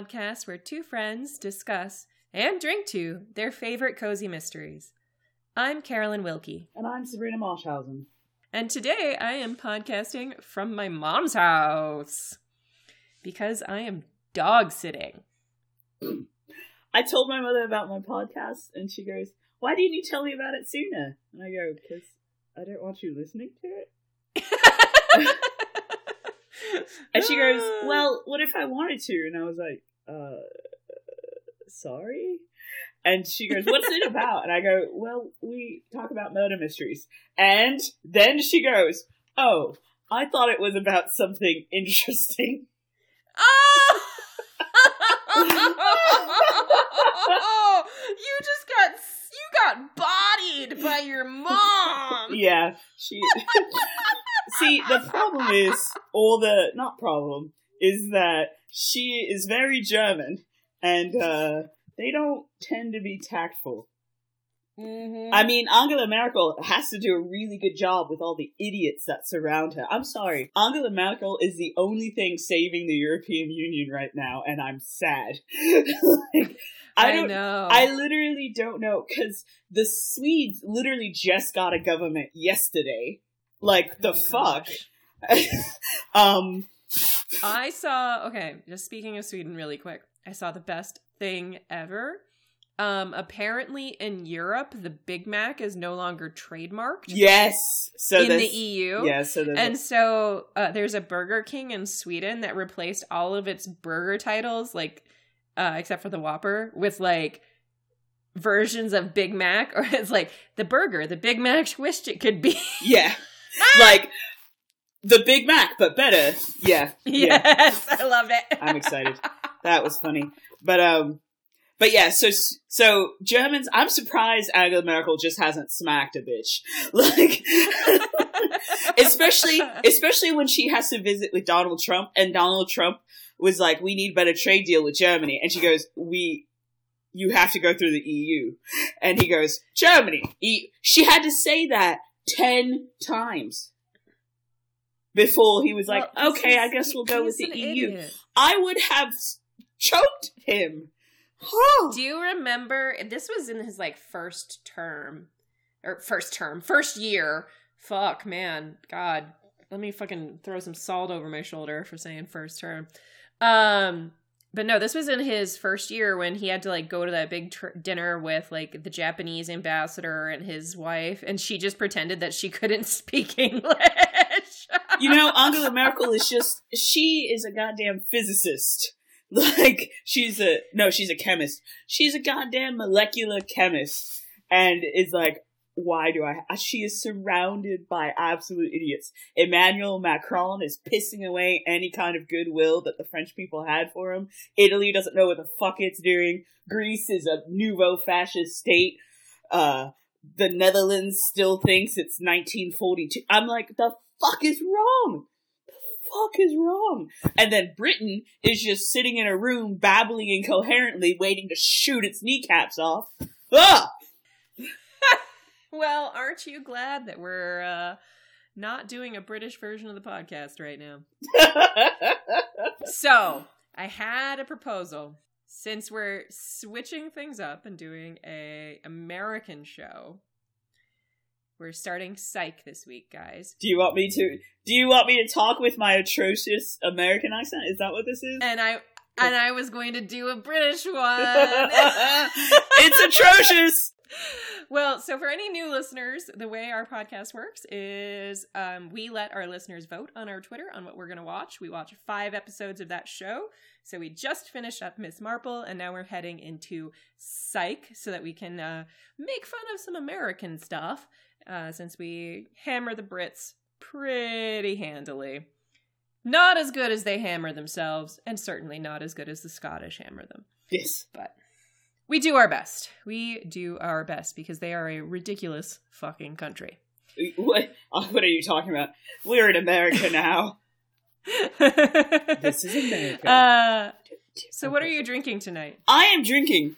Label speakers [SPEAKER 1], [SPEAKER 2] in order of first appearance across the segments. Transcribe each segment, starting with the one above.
[SPEAKER 1] podcast where two friends discuss and drink to their favorite cozy mysteries. I'm Carolyn Wilkie,
[SPEAKER 2] And I'm Sabrina Marshausen.
[SPEAKER 1] and today I am podcasting from my mom's house because I am dog sitting.
[SPEAKER 2] I told my mother about my podcast, and she goes, Why didn't you tell me about it sooner? And I go, Because I don't want you listening to it. And she goes, Well, what if I wanted to? And I was like, Uh, sorry? And she goes, What's it about? And I go, Well, we talk about murder mysteries. And then she goes, Oh, I thought it was about something interesting.
[SPEAKER 1] Oh! you just got you got bodied by your mom.
[SPEAKER 2] yeah, she. See, the problem is, all the not problem is that she is very German, and uh, they don't tend to be tactful.
[SPEAKER 1] Mhm.
[SPEAKER 2] I mean, Angela Merkel has to do a really good job with all the idiots that surround her. I'm sorry, Angela Merkel is the only thing saving the European Union right now, and I'm sad. like, I
[SPEAKER 1] I
[SPEAKER 2] don't.
[SPEAKER 1] know.
[SPEAKER 2] I literally don't know because the Swedes literally just got a government yesterday. Like the
[SPEAKER 1] Oh,
[SPEAKER 2] fuck. um.
[SPEAKER 1] I saw okay, just speaking of Sweden really quick. I saw the best thing ever. Um apparently in Europe the Big Mac is no longer trademarked
[SPEAKER 2] Yes. So
[SPEAKER 1] in the EU.
[SPEAKER 2] Yeah. So
[SPEAKER 1] And so uh, there's a Burger King in Sweden that replaced all of its burger titles, like uh, except for the Whopper, with like versions of Big Mac, or it's like the burger the Big Mac wished it could be.
[SPEAKER 2] yeah, like the Big Mac, but better. Yeah. Yeah.
[SPEAKER 1] yes, I love it.
[SPEAKER 2] I'm excited. That was funny. But um. But yeah, so so Germans, I'm surprised Angela Merkel just hasn't smacked a bitch. Like, especially especially when she has to visit with Donald Trump, and Donald Trump was like, "We need better trade deal with Germany," and she goes, "We, you have to go through the EU," and he goes, "Germany." E-. She had to say that ten times before he was like,
[SPEAKER 1] Well,
[SPEAKER 2] "Okay, I guess we'll go with the EU."
[SPEAKER 1] idiot.
[SPEAKER 2] I would have choked him.
[SPEAKER 1] Do you remember this was in his like first term or first term, first year. Fuck, man. God. Let me fucking throw some salt over my shoulder for saying first term. Um but no, this was in his first year when he had to like go to that big tr- dinner with like the Japanese ambassador and his wife and she just pretended that she couldn't speak English.
[SPEAKER 2] You know, Angela Merkel is just, she is a goddamn physicist. Like, she's a, no, she's a chemist. She's a goddamn molecular chemist. And is like, why do I, she is surrounded by absolute idiots. Emmanuel Macron is pissing away any kind of goodwill that the French people had for him. Italy doesn't know what the fuck it's doing. Greece is a nouveau fascist state. Uh, the Netherlands still thinks it's 1942. I'm like, the fuck is wrong? The fuck is wrong? And then Britain is just sitting in a room babbling incoherently, waiting to shoot its kneecaps off. Ah!
[SPEAKER 1] well, aren't you glad that we're uh not doing a British version of the podcast right now? So, I had a proposal. Since we're switching things up and doing a American show, we're starting Psych this week, guys.
[SPEAKER 2] do you want me to? Do you want me to talk with my atrocious American accent? Is that what this is?
[SPEAKER 1] And I and I was going to do a British one.
[SPEAKER 2] it's atrocious.
[SPEAKER 1] well, so for any new listeners, the way our podcast works is um, we let our listeners vote on our Twitter on what we're going to watch. We watch five episodes of that show. So we just finished up Miss Marple, and now we're heading into Psych so that we can uh, make fun of some American stuff uh, since we hammer the Brits pretty handily. Not as good as they hammer themselves, and certainly not as good as the Scottish hammer them
[SPEAKER 2] Yes.
[SPEAKER 1] but we do our best. We do our best because they are a ridiculous fucking country.
[SPEAKER 2] What? oh, What are you talking about? We're in America now.
[SPEAKER 1] this
[SPEAKER 2] is America.
[SPEAKER 1] Uh, so, what are you drinking tonight?
[SPEAKER 2] I am drinking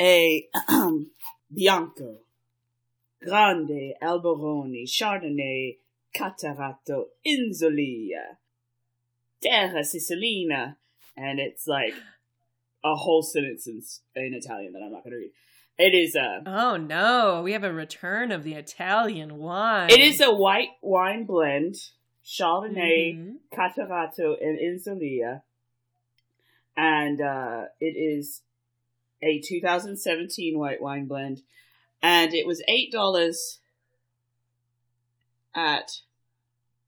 [SPEAKER 2] a Bianco Grande Alberoni Chardonnay Catarratto Inzolia Terra Sicilina, and it's like a whole sentence in, in Italian that I'm not going to read. It is a.
[SPEAKER 1] Oh no, we have a return of the Italian wine.
[SPEAKER 2] It is a white wine blend, Chardonnay,
[SPEAKER 1] Mhm.
[SPEAKER 2] Catarratto, and Inzolia, and uh, it is a 2017 white wine blend, and it was eight dollars at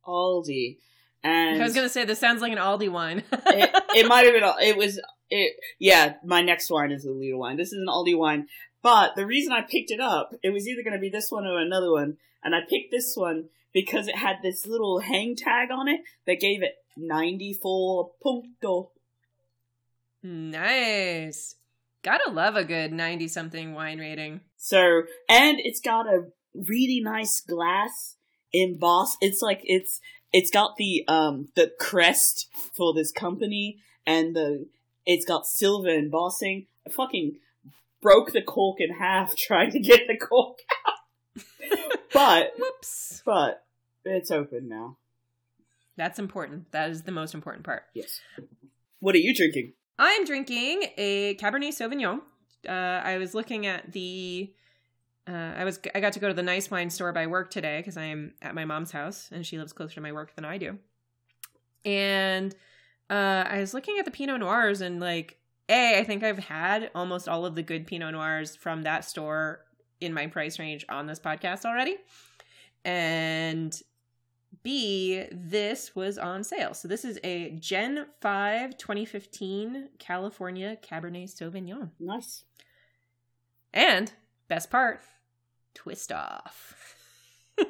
[SPEAKER 2] Aldi, and
[SPEAKER 1] I was gonna say this sounds like an Aldi wine.
[SPEAKER 2] it, it might have been. It was. It yeah. My next wine is a Lidl wine. This is an Aldi wine. But the reason I picked it up, it was either going to be this one or another one, and I picked this one because it had this little hang tag on it that gave it ninety four punto.
[SPEAKER 1] nice. Gotta love a good ninety something wine rating.
[SPEAKER 2] So and it's got a really nice glass embossed. It's like it's it's got the um the crest for this company and the it's got silver embossing. I fucking broke the cork in half trying to get the cork out. but
[SPEAKER 1] Whoops.
[SPEAKER 2] but it's open now.
[SPEAKER 1] That's important. That is the most important part.
[SPEAKER 2] Yes. What are you drinking?
[SPEAKER 1] I'm drinking a Cabernet Sauvignon. Uh, I was looking at the. Uh, I was I got to go to the nice wine store by work today because I am at my mom's house and she lives closer to my work than I do. And uh, I was looking at the Pinot Noirs and like, a I think I've had almost all of the good Pinot Noirs from that store in my price range on this podcast already, and B, this was on sale. So this is a Gen 5 2015 California Cabernet Sauvignon.
[SPEAKER 2] Nice.
[SPEAKER 1] And best part, twist off.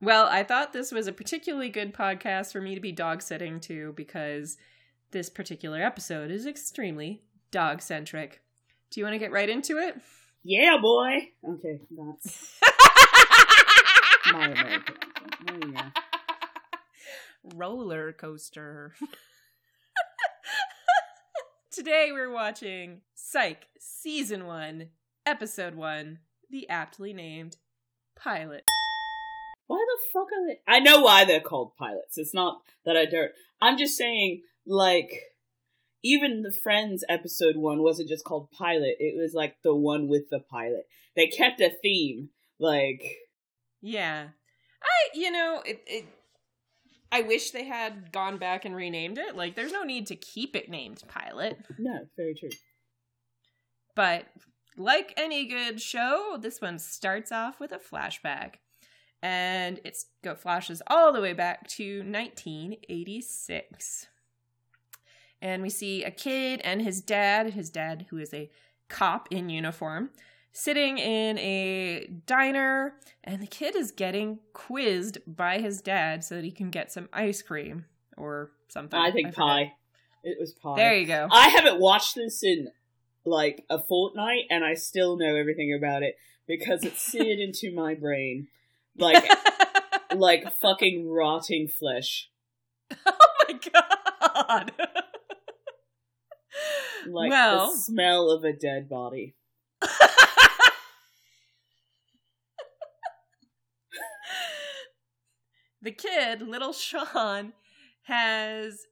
[SPEAKER 1] well, I thought this was a particularly good podcast for me to be dog sitting to because this particular episode is extremely dog centric. Do you want to get right into it?
[SPEAKER 2] Yeah, boy. Okay, that's my American. Oh, yeah.
[SPEAKER 1] roller coaster. Today we're watching Psych Season 1, Episode 1, the aptly named Pilot.
[SPEAKER 2] Why the fuck are they? I know why they're called pilots. It's not that I don't. I'm just saying, like, even the Friends episode one wasn't just called pilot. It was like the one with the pilot. They kept a theme. Like,
[SPEAKER 1] Yeah. I, you know, it, it I wish they had gone back and renamed it. Like there's no need to keep it named Pilot.
[SPEAKER 2] no, very true.
[SPEAKER 1] But like any good show, this one starts off with a flashback. And go flashes all the way back to 1986. And we see a kid and his dad, his dad who is a cop in uniform, sitting in a diner and the kid is getting quizzed by his dad so that he can get some ice cream or something.
[SPEAKER 2] I think
[SPEAKER 1] forget.
[SPEAKER 2] pie. It was pie.
[SPEAKER 1] There you go.
[SPEAKER 2] I haven't watched this in like a fortnight, and I still know everything about it because it's seared into my brain, like like fucking rotting flesh.
[SPEAKER 1] oh my god.
[SPEAKER 2] Like
[SPEAKER 1] Well-
[SPEAKER 2] the smell of a dead body.
[SPEAKER 1] The kid, little Sean, has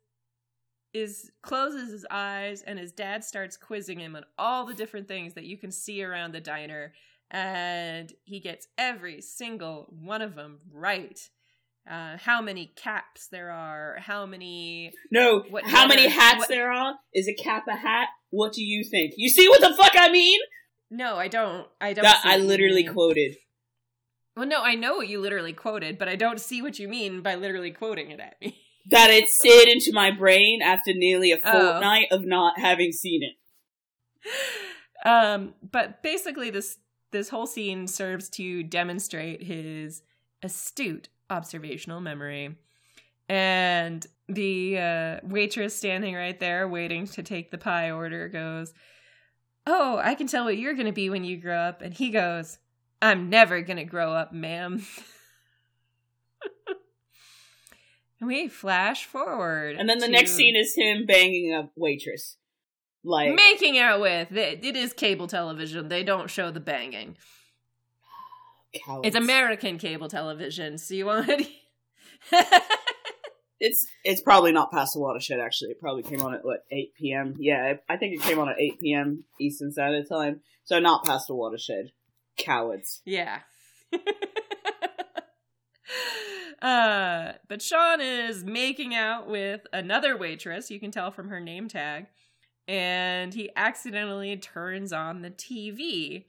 [SPEAKER 1] is closes his eyes and his dad starts quizzing him on all the different things that you can see around the diner and he gets every single one of them right. Uh, how many caps there are, how many
[SPEAKER 2] No,
[SPEAKER 1] What
[SPEAKER 2] how many hats
[SPEAKER 1] what-
[SPEAKER 2] there are? Is a cap a hat? What do you think? You see what the fuck I mean?
[SPEAKER 1] No, I don't. I don't.
[SPEAKER 2] That I literally quoted.
[SPEAKER 1] Well, no, I know what you literally quoted, but I don't see what you mean by literally quoting it at me.
[SPEAKER 2] That it slid into my brain after nearly a
[SPEAKER 1] Oh.
[SPEAKER 2] fortnight of not having seen it.
[SPEAKER 1] um, but basically, this this whole scene serves to demonstrate his astute observational memory, and the uh, waitress standing right there waiting to take the pie order goes, "Oh, I can tell what you're going to be when you grow up," and he goes, "I'm never going to grow up, ma'am." And we flash forward,
[SPEAKER 2] And then the next scene is him banging a waitress. Like
[SPEAKER 1] making out with. It, it is cable television. They don't show the banging.
[SPEAKER 2] cowards.
[SPEAKER 1] It's American cable television, so you want
[SPEAKER 2] It's it's probably not past the watershed. Actually, it probably came on at what eight p.m. Yeah, I think it came on at eight p.m. Eastern Standard Time. So not past the watershed. Cowards.
[SPEAKER 1] Yeah. uh, but Sean is making out with another waitress. You can tell from her name tag, and he accidentally turns on the TV,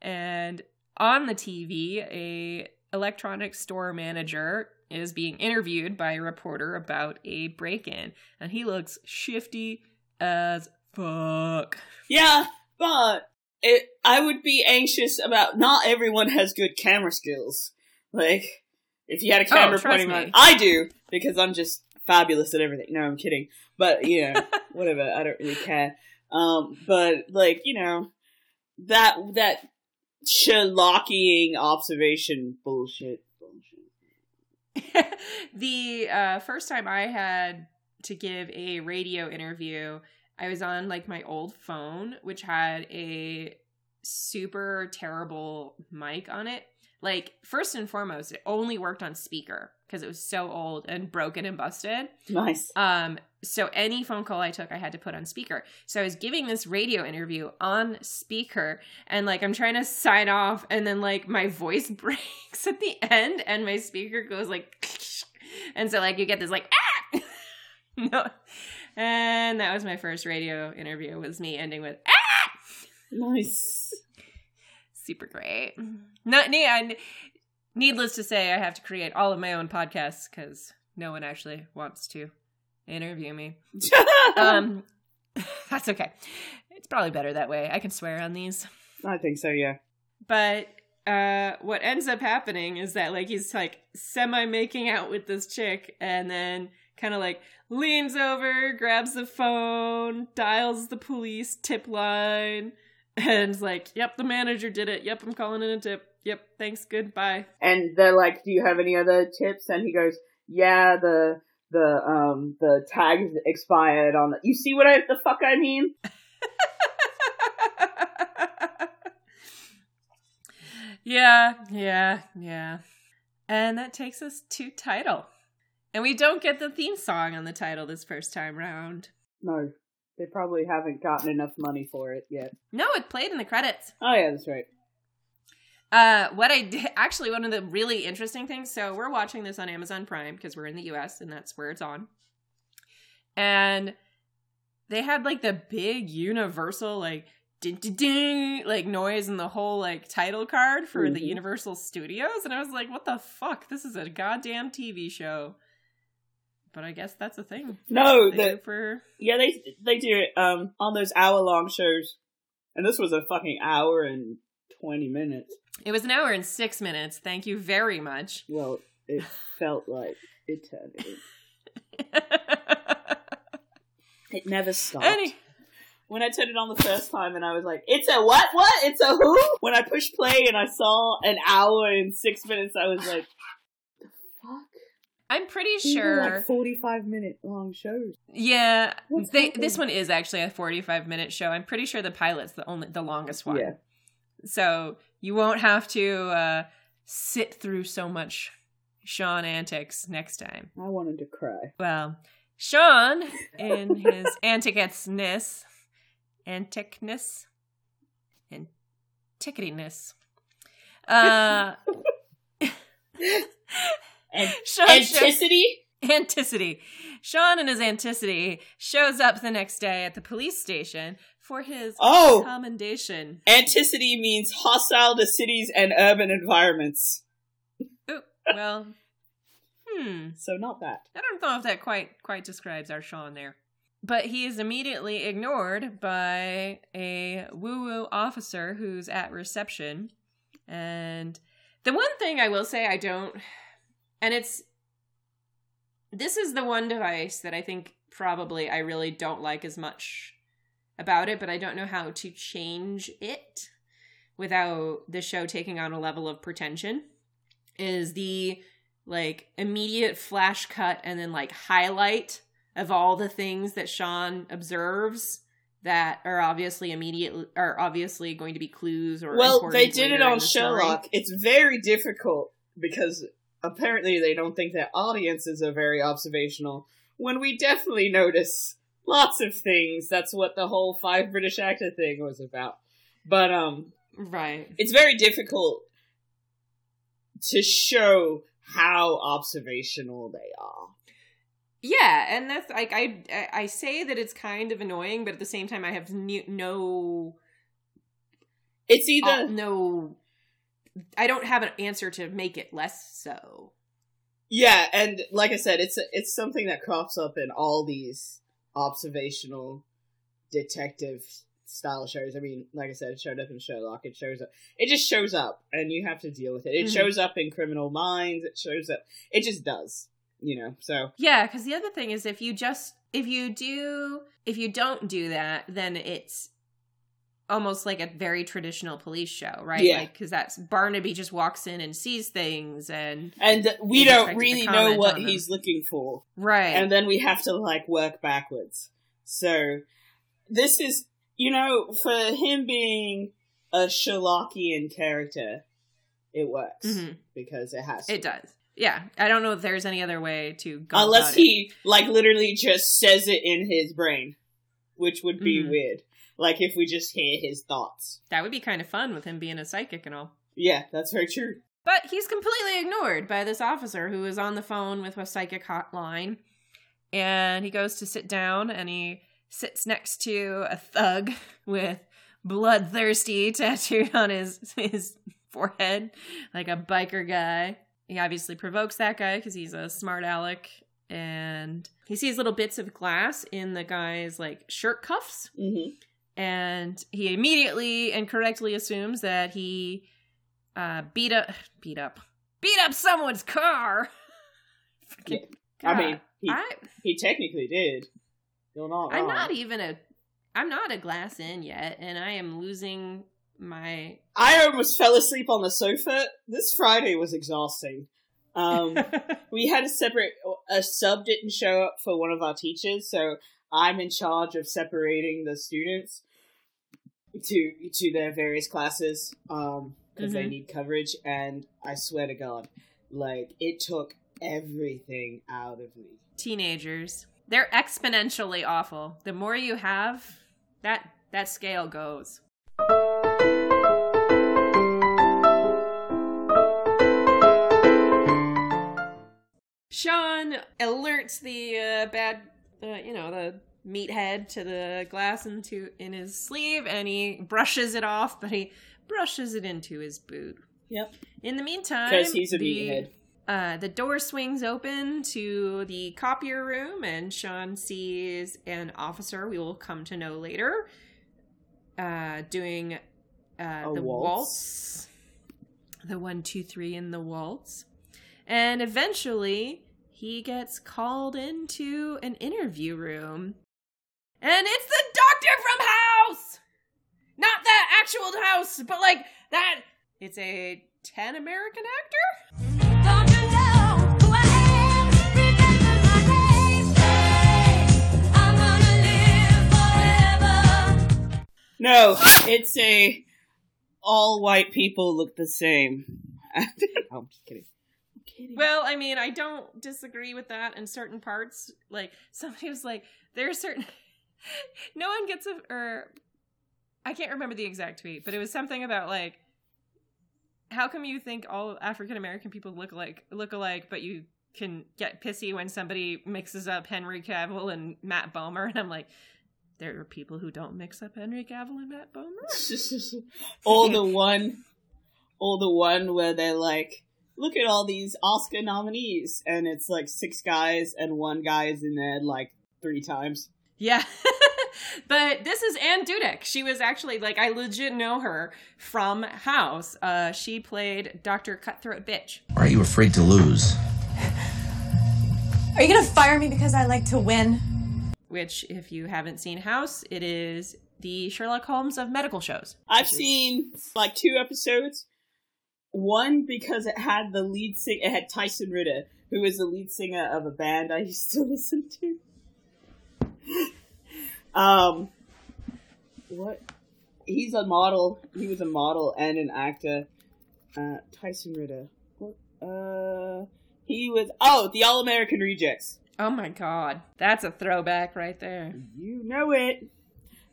[SPEAKER 1] and on the TV, a electronics store manager is being interviewed by a reporter about a break-in, and he looks shifty as fuck.
[SPEAKER 2] Yeah, but it, I would be anxious about. Not everyone has good camera skills. Like, if you had a camera
[SPEAKER 1] Oh,
[SPEAKER 2] pointing
[SPEAKER 1] me.
[SPEAKER 2] on, I do because I'm just fabulous at everything. No, I'm kidding. But you know, whatever. I don't really care. Um, but like you know, that that Sherlockian observation bullshit. bullshit.
[SPEAKER 1] the uh, first time I had to give a radio interview, I was on like my old phone, which had a super terrible mic on it. Like, first and foremost, it only worked on speaker because it was so old and broken and busted.
[SPEAKER 2] Nice.
[SPEAKER 1] Um, so any phone call I took, I had to put on speaker. So I was giving this radio interview on speaker, and like I'm trying to sign off, and then like my voice breaks at the end, and my speaker goes like, and so like you get this like ah, no, and that was my first radio interview. Was me ending with ah,
[SPEAKER 2] Nice.
[SPEAKER 1] super great. Not yeah. Needless to say, I have to create all of my own podcasts because no one actually wants to interview me. um that's okay it's probably better that way i can swear on these
[SPEAKER 2] I think so. Yeah.
[SPEAKER 1] but uh what ends up happening is that like he's like semi making out with this chick and then kind of like leans over grabs the phone dials the police tip line and like yep the manager did it yep i'm calling in a tip yep thanks goodbye
[SPEAKER 2] and they're like, "Do you have any other tips?" And he goes, "Yeah, the the um the tags expired on the. You see what I the fuck I mean?
[SPEAKER 1] yeah, yeah, yeah. And that takes us to title. And we don't get the theme song on the title this first time round.
[SPEAKER 2] No, they probably haven't gotten enough money for it yet.
[SPEAKER 1] No, it played in the credits.
[SPEAKER 2] Oh yeah, that's right.
[SPEAKER 1] Uh, what I did, actually, one of the really interesting things. So we're watching this on Amazon Prime because we're in the US and that's where it's on. And they had like the big universal, like, ding, ding, ding, like noise in the whole like title card for the
[SPEAKER 2] Mhm.
[SPEAKER 1] Universal Studios. And I was like, what the fuck? This is a goddamn TV show. But I guess that's a thing.
[SPEAKER 2] No,
[SPEAKER 1] They
[SPEAKER 2] the
[SPEAKER 1] for
[SPEAKER 2] yeah they they do it um on those hour long shows, and this was a fucking hour and twenty minutes.
[SPEAKER 1] it was an hour and six minutes. Thank you very much.
[SPEAKER 2] Well, it felt like eternity. It never stopped.
[SPEAKER 1] Any
[SPEAKER 2] when I turned it on the first time and I was like, it's a what? What? It's a who? When I pushed play and I saw an hour and six minutes, I was like?
[SPEAKER 1] I'm pretty
[SPEAKER 2] These
[SPEAKER 1] sure.
[SPEAKER 2] like 45 minute long shows.
[SPEAKER 1] Yeah, they, this one is actually a 45 minute show. I'm pretty sure the pilot's the only the longest one.
[SPEAKER 2] Yeah.
[SPEAKER 1] So you won't have to uh, sit through so much Sean antics next time.
[SPEAKER 2] I wanted to cry.
[SPEAKER 1] Well, Sean, in his anticness, anticness, antiquityness, uh,
[SPEAKER 2] And
[SPEAKER 1] Sean shows-
[SPEAKER 2] Anticity?
[SPEAKER 1] Anticity. Sean and his Anticity shows up the next day at the police station for his
[SPEAKER 2] Oh!
[SPEAKER 1] commendation.
[SPEAKER 2] Anticity means hostile to cities and urban environments.
[SPEAKER 1] Ooh, well, hmm.
[SPEAKER 2] So not that.
[SPEAKER 1] I don't know if that quite quite describes our Sean there. But he is immediately ignored by a woo woo officer who's at reception. And the one thing I will say I don't, and it's, this is the one device that I think probably I really don't like as much about it, but I don't know how to change it without the show taking on a level of pretension. Is the like immediate flash cut and then like highlight of all the things that Sean observes that are obviously immediately are obviously going to be clues or
[SPEAKER 2] Well, they did it on
[SPEAKER 1] the story.
[SPEAKER 2] Sherlock. It's very difficult because apparently they don't think that audiences are very observational when we definitely notice lots of things. That's what the whole five British actor thing was about. But um
[SPEAKER 1] Right.
[SPEAKER 2] it's very difficult to show how observational they are.
[SPEAKER 1] Yeah, and that's like I I- I say that it's kind of annoying, but at the same time, I have no
[SPEAKER 2] It's either
[SPEAKER 1] uh, no. I don't have an answer to make it less so.
[SPEAKER 2] Yeah, and like I said, it's it's something that crops up in all these observational detective style shows. I mean, like I said, it showed up in Sherlock. It shows up. It just shows up, and you have to deal with it. It
[SPEAKER 1] Mhm.
[SPEAKER 2] shows up in Criminal Minds. It shows up. It just does. You know. So
[SPEAKER 1] Yeah, because the other thing is if you just if you do if you don't do that, then it's almost like a very traditional police show, right?
[SPEAKER 2] Yeah.
[SPEAKER 1] Like because that's Barnaby just walks in and sees things, and
[SPEAKER 2] and we don't really know what he's looking for.
[SPEAKER 1] right,
[SPEAKER 2] and then we have to like work backwards. So this is, you know, for him being a Sherlockian character, it works
[SPEAKER 1] Mhm.
[SPEAKER 2] because it has. To.
[SPEAKER 1] it does. Yeah, I don't know if there's any other way to go
[SPEAKER 2] Unless
[SPEAKER 1] about it.
[SPEAKER 2] he like literally just says it in his brain, which would be
[SPEAKER 1] Mhm.
[SPEAKER 2] weird. Like if we just hear his thoughts.
[SPEAKER 1] That would be kind of fun with him being a psychic and all.
[SPEAKER 2] Yeah, that's very true.
[SPEAKER 1] But he's completely ignored by this officer who is on the phone with a psychic hotline. And he goes to sit down and he sits next to a thug with bloodthirsty tattooed on his his forehead like a biker guy. He obviously provokes that guy because he's a smart aleck and he sees little bits of glass in the guy's like shirt cuffs
[SPEAKER 2] hmm
[SPEAKER 1] and he immediately and correctly assumes that he uh beat up beat up beat up someone's car
[SPEAKER 2] I mean, he
[SPEAKER 1] I,
[SPEAKER 2] he technically did. You're not.
[SPEAKER 1] i'm
[SPEAKER 2] wrong.
[SPEAKER 1] not even a i'm not a glass in yet and i am losing my
[SPEAKER 2] I almost fell asleep on the sofa. This Friday was exhausting. Um, we had a separate a sub didn't show up for one of our teachers so i'm in charge of separating the students to to their various classes um because they
[SPEAKER 1] Mhm.
[SPEAKER 2] need coverage and i swear to god like it took everything out of me.
[SPEAKER 1] Teenagers. They're exponentially awful. The more you have that that scale goes. Sean alerts the uh, bad, uh, you know, the meathead to the glass into in his sleeve, and he brushes it off, but he brushes it into his boot.
[SPEAKER 2] Yep.
[SPEAKER 1] In the meantime,
[SPEAKER 2] because he's a
[SPEAKER 1] the-
[SPEAKER 2] meathead
[SPEAKER 1] uh, the door swings open to the copier room, and Sean sees an officer we will come to know later uh, doing uh, the
[SPEAKER 2] waltz.
[SPEAKER 1] waltz. The one, two, three in the waltz. And eventually, he gets called into an interview room. And it's the doctor from House! Not that actual house, but like that. It's a 10 American actor?
[SPEAKER 3] Don't you know who I am? Remember my name. Say, I'm gonna live forever.
[SPEAKER 2] no it's a all white people look the same i'm just kidding i'm kidding
[SPEAKER 1] Well, I mean, I don't disagree with that in certain parts. Like somebody was like, there's certain no one gets a or I can't remember the exact tweet, but it was something about like how come you think all African American people look like look alike, but you can get pissy when somebody mixes up Henry Cavill and Matt Bomer, and I'm like, there are people who don't mix up Henry Cavill and Matt Bomer.
[SPEAKER 2] all the one all the one where they're like look at all these oscar nominees and it's like six guys and one guy is in there like three times
[SPEAKER 1] Yeah. but this is Anne Dudek. She was actually like I legit know her from House. Uh she played Dr. Cutthroat Bitch.
[SPEAKER 4] Are you afraid to lose?
[SPEAKER 3] Are you gonna fire me because I like to win?
[SPEAKER 1] Which if you haven't seen House, it is the Sherlock Holmes of medical shows.
[SPEAKER 2] i've seen like two episodes one because it had the lead singer it had tyson ritter who was the lead singer of a band i used to listen to um what he's a model he was a model and an actor uh tyson ritter what Uh, he was oh the All American Rejects.
[SPEAKER 1] Oh my god. That's a throwback right there.
[SPEAKER 2] You know it.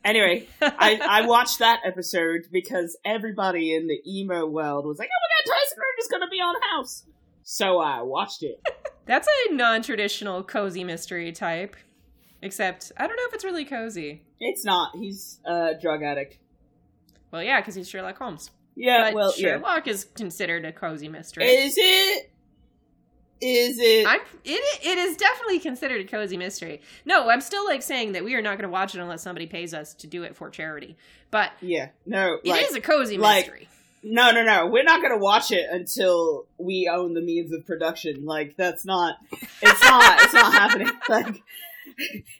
[SPEAKER 2] Anyway, I, I watched that episode because everybody in the emo world was like, "Oh my god, Tyson Ritter is gonna be on House," so I watched it.
[SPEAKER 1] That's a non traditional cozy mystery type. Except, I don't know if it's really cozy.
[SPEAKER 2] It's not. He's a drug addict.
[SPEAKER 1] Well, yeah, because he's Sherlock Holmes.
[SPEAKER 2] Yeah,
[SPEAKER 1] but
[SPEAKER 2] well, yeah.
[SPEAKER 1] Sherlock is considered a cozy mystery.
[SPEAKER 2] Is it? Is it?
[SPEAKER 1] I'm, it, it is definitely considered a cozy mystery. No, I'm still like saying that we are not going to watch it unless somebody pays us to do it for charity. But
[SPEAKER 2] yeah, no.
[SPEAKER 1] it is
[SPEAKER 2] like,
[SPEAKER 1] a cozy
[SPEAKER 2] like-
[SPEAKER 1] mystery.
[SPEAKER 2] no, no, no. We're not gonna watch it until we own the means of production. Like that's not. It's not. it's not happening. Like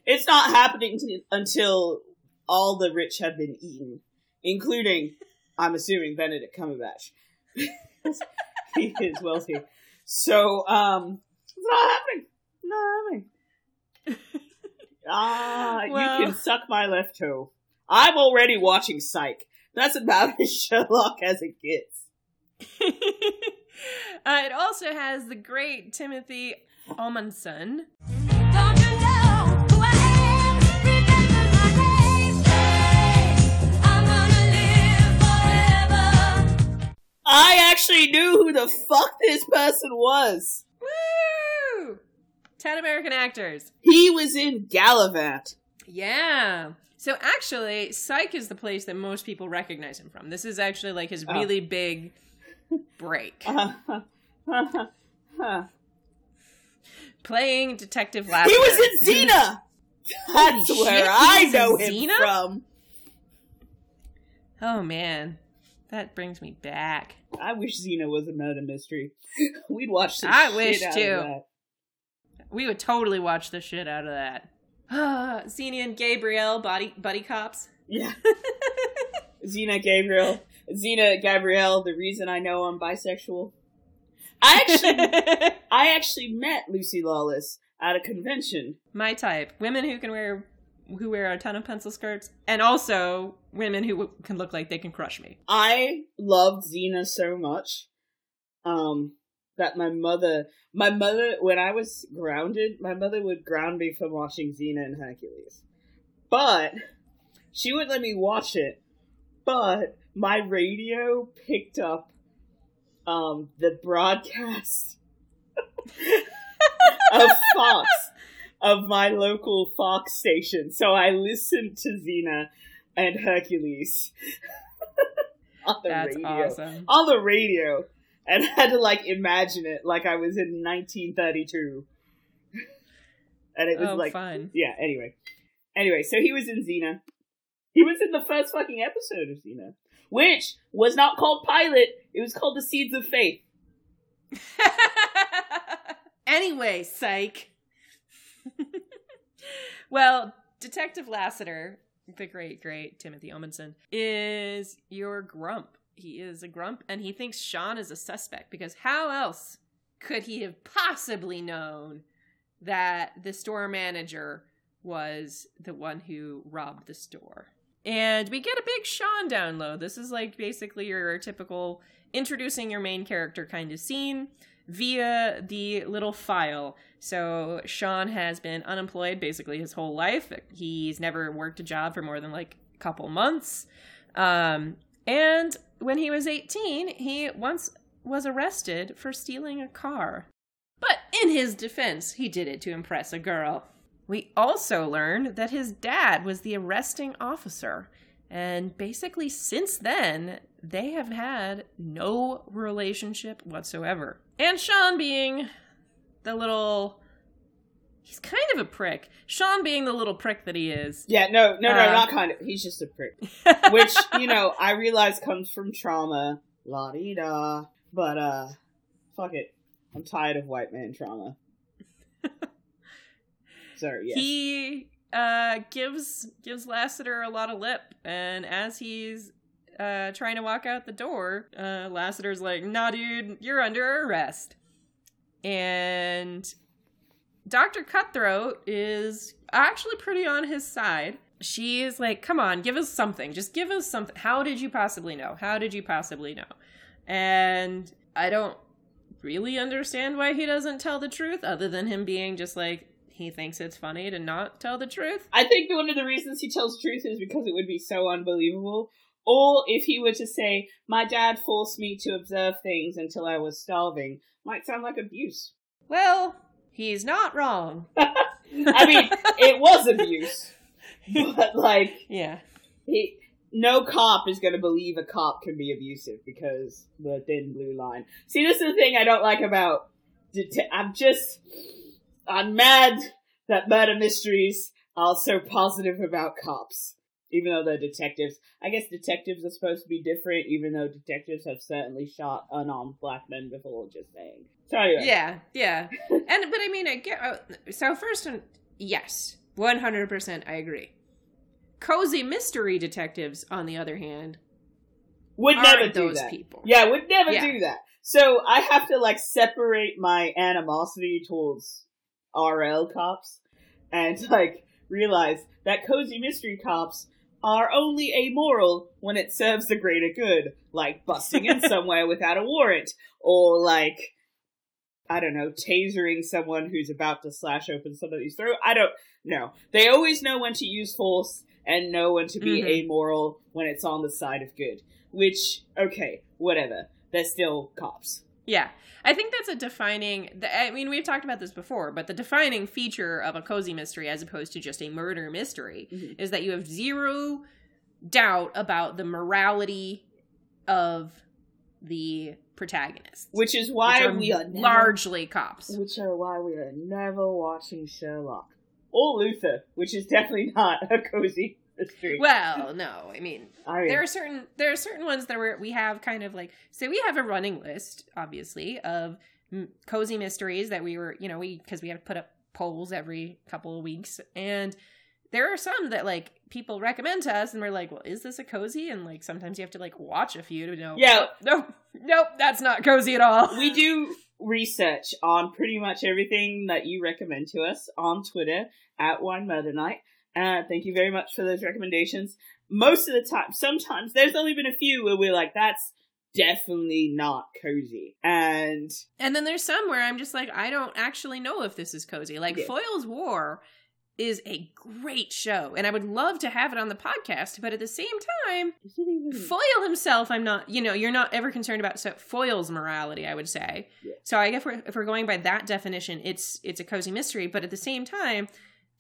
[SPEAKER 2] it's not happening t- until all the rich have been eaten, including, I'm assuming, Benedict Cumberbatch. he is wealthy, so um, it's not happening. Not happening. Ah,
[SPEAKER 1] Well-
[SPEAKER 2] you can suck my left toe. I'm already watching Psych. That's about as Sherlock as it gets.
[SPEAKER 1] uh, it also has the great Timothy
[SPEAKER 3] Omundson. I
[SPEAKER 2] actually knew who the fuck this person was.
[SPEAKER 1] Woo! 10 American actors.
[SPEAKER 2] He was in Galavant.
[SPEAKER 1] Yeah. So actually, Psych is the place that most people recognize him from. This is actually like his
[SPEAKER 2] Oh.
[SPEAKER 1] really big break.
[SPEAKER 2] he
[SPEAKER 1] Playing Detective Lassiter.
[SPEAKER 2] was in Xena. That's
[SPEAKER 1] Holy
[SPEAKER 2] where
[SPEAKER 1] shit,
[SPEAKER 2] I know him
[SPEAKER 1] Xena?
[SPEAKER 2] from.
[SPEAKER 1] Oh man. That brings me back.
[SPEAKER 2] I wish Xena was a murder mystery. We'd watch the
[SPEAKER 1] I
[SPEAKER 2] shit
[SPEAKER 1] wish
[SPEAKER 2] out
[SPEAKER 1] too.
[SPEAKER 2] of that.
[SPEAKER 1] We would totally watch the shit out of that. Xena and Gabrielle, body buddy cops.
[SPEAKER 2] Yeah. Xena Gabrielle. Xena Gabrielle, the reason I know I'm bisexual. I actually I actually met Lucy Lawless at a convention.
[SPEAKER 1] My type: women who can wear who wear a ton of pencil skirts, and also women who w- can look like they can crush me.
[SPEAKER 2] I loved Xena so much um that my mother my mother when I was grounded, my mother would ground me from watching Xena and Hercules. But she would let me watch it. But my radio picked up um the broadcast of Fox of my local Fox station. So I listened to Xena and Hercules on the
[SPEAKER 1] That's
[SPEAKER 2] radio.
[SPEAKER 1] awesome.
[SPEAKER 2] On the radio. And had to like imagine it like I was in 1932. and it was
[SPEAKER 1] oh,
[SPEAKER 2] like
[SPEAKER 1] fun.
[SPEAKER 2] yeah, anyway. Anyway, so he was in Xena. He was in the first fucking episode of Xena. Which was not called Pilot, it was called The Seeds of Faith.
[SPEAKER 1] anyway, psych. well, Detective Lassiter, the great, great Timothy Omundson, is your grump. He is a grump, and he thinks Sean is a suspect because how else could he have possibly known that the store manager was the one who robbed the store? And we get a big Sean download. This is like basically your typical introducing your main character kind of scene via the little file. So Sean has been unemployed basically his whole life. He's never worked a job for more than like a couple months. Um, and when he was 18, he once was arrested for stealing a car. But in his defense, he did it to impress a girl. We also learned that his dad was the arresting officer. And basically, since then, they have had no relationship whatsoever. And Sean being the little. He's kind of a prick. Sean being the little prick that he is.
[SPEAKER 2] Yeah, no, no, no,
[SPEAKER 1] Uh,
[SPEAKER 2] not kind of. He's just a prick. Which, you know, I realize comes from trauma. La di da. But, uh, fuck it. I'm tired of white man trauma. Sorry, yes.
[SPEAKER 1] He uh, gives gives Lassiter a lot of lip, and as he's uh, trying to walk out the door, uh, Lassiter's like, "Nah, dude, you're under arrest." And Doctor Cutthroat is actually pretty on his side. She's like, "Come on, give us something. Just give us something. How did you possibly know? How did you possibly know?" And I don't really understand why he doesn't tell the truth, other than him being just like he thinks it's funny to not tell the truth.
[SPEAKER 2] I think one of the reasons he tells truth is because it would be so unbelievable. Or if he were to say, "My dad forced me to observe things until I was starving," might sound like abuse.
[SPEAKER 1] Well, he's not wrong.
[SPEAKER 2] I mean, it was abuse, but like
[SPEAKER 1] Yeah.
[SPEAKER 2] he, no cop is going to believe a cop can be abusive because the thin blue line. See, this is the thing I don't like about. Det- I'm just, I'm mad that murder mysteries are so positive about cops, even though they're detectives. I guess detectives are supposed to be different, even though detectives have certainly shot unarmed black men before. Just saying. So anyway,
[SPEAKER 1] Yeah, yeah. And but I mean, I get uh, so first, and yes, one hundred percent, I agree. Cozy mystery detectives, on the other hand,
[SPEAKER 2] would never do
[SPEAKER 1] those
[SPEAKER 2] that.
[SPEAKER 1] people.
[SPEAKER 2] Yeah, would never
[SPEAKER 1] Yeah.
[SPEAKER 2] do that. So I have to like separate my animosity towards RL cops and like realize that cozy mystery cops are only amoral when it serves the greater good, like busting in somewhere without a warrant, or like I don't know, tasering someone who's about to slash open somebody's throat. I don't know. They always know when to use force and know when to be
[SPEAKER 1] Mhm.
[SPEAKER 2] amoral when it's on the side of good. Which, okay, whatever. They're still cops.
[SPEAKER 1] Yeah. I think that's a defining. the- I mean, we've talked about this before, but the defining feature of a cozy mystery, as opposed to just a murder mystery,
[SPEAKER 2] Mhm.
[SPEAKER 1] is that you have zero doubt about the morality of the protagonists,
[SPEAKER 2] Which is why
[SPEAKER 1] which
[SPEAKER 2] we are never,
[SPEAKER 1] largely cops.
[SPEAKER 2] which are why we are never watching Sherlock or Luther, which is definitely not a cozy mystery.
[SPEAKER 1] Well, no, I mean,
[SPEAKER 2] I mean,
[SPEAKER 1] there are certain there are certain ones that we we have kind of like so we have a running list obviously of m- cozy mysteries that we were you know we because we have to put up polls every couple of weeks and there are some that like people recommend to us and we're like well is this a cozy and like sometimes you have to like watch a few to know
[SPEAKER 2] Yeah.
[SPEAKER 1] Oh, nope nope that's not cozy at all
[SPEAKER 2] we do research on pretty much everything that you recommend to us on Twitter at Wine Murder Night. Uh, thank you very much for those recommendations. Most of the time, sometimes there's only been a few where we're like, that's definitely not cozy. And
[SPEAKER 1] and then there's some where i'm just like i don't actually know if this is cozy like
[SPEAKER 2] Yeah.
[SPEAKER 1] Foyle's War is a great show and i would love to have it on the podcast but at the same time Foyle himself, I'm not, you know, you're not ever concerned about so Foyle's morality, I would say.
[SPEAKER 2] Yeah.
[SPEAKER 1] So I guess if we're, if we're going by that definition, it's it's a cozy mystery, but at the same time,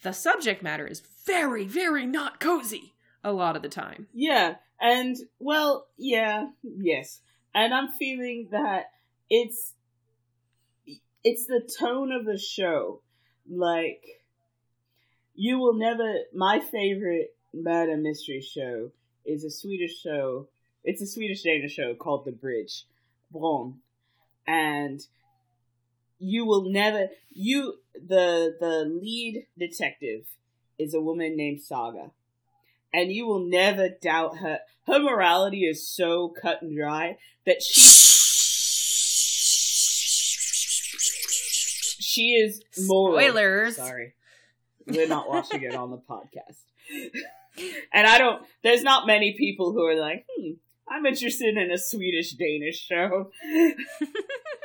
[SPEAKER 1] the subject matter is very, very not cozy a lot of the time.
[SPEAKER 2] Yeah, and well, yeah, yes, and I'm feeling that it's it's the tone of the show. Like, you will never. My favorite murder mystery show is a Swedish show. It's a Swedish Danish show called The Bridge, Bron, and you will never. You the the lead detective is a woman named Saga and you will never doubt her. Her morality is so cut and dry that she she is moral.
[SPEAKER 1] Spoilers.
[SPEAKER 2] Sorry, we're not watching it on the podcast, and I don't. There's not many people who are like, hmm, I'm interested in a Swedish Danish show.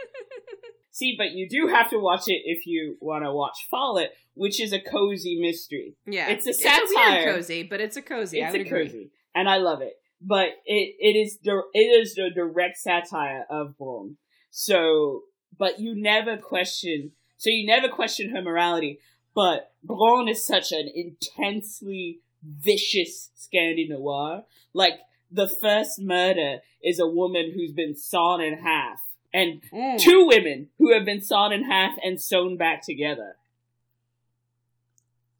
[SPEAKER 2] See, but you do have to watch it if you want to watch Follett, which is a cozy mystery.
[SPEAKER 1] Yeah.
[SPEAKER 2] It's a
[SPEAKER 1] It's a
[SPEAKER 2] satire.
[SPEAKER 1] cozy, but it's a cozy. I
[SPEAKER 2] it's
[SPEAKER 1] would
[SPEAKER 2] a
[SPEAKER 1] agree.
[SPEAKER 2] cozy, and I love it. But it it is it is the direct satire of Bron. So, but you never question. So you never question her morality. But Bron is such an intensely vicious Scandi noir. Like the first murder is a woman who's been sawn in half, and
[SPEAKER 1] Mm.
[SPEAKER 2] two women who have been sawn in half and sewn back together.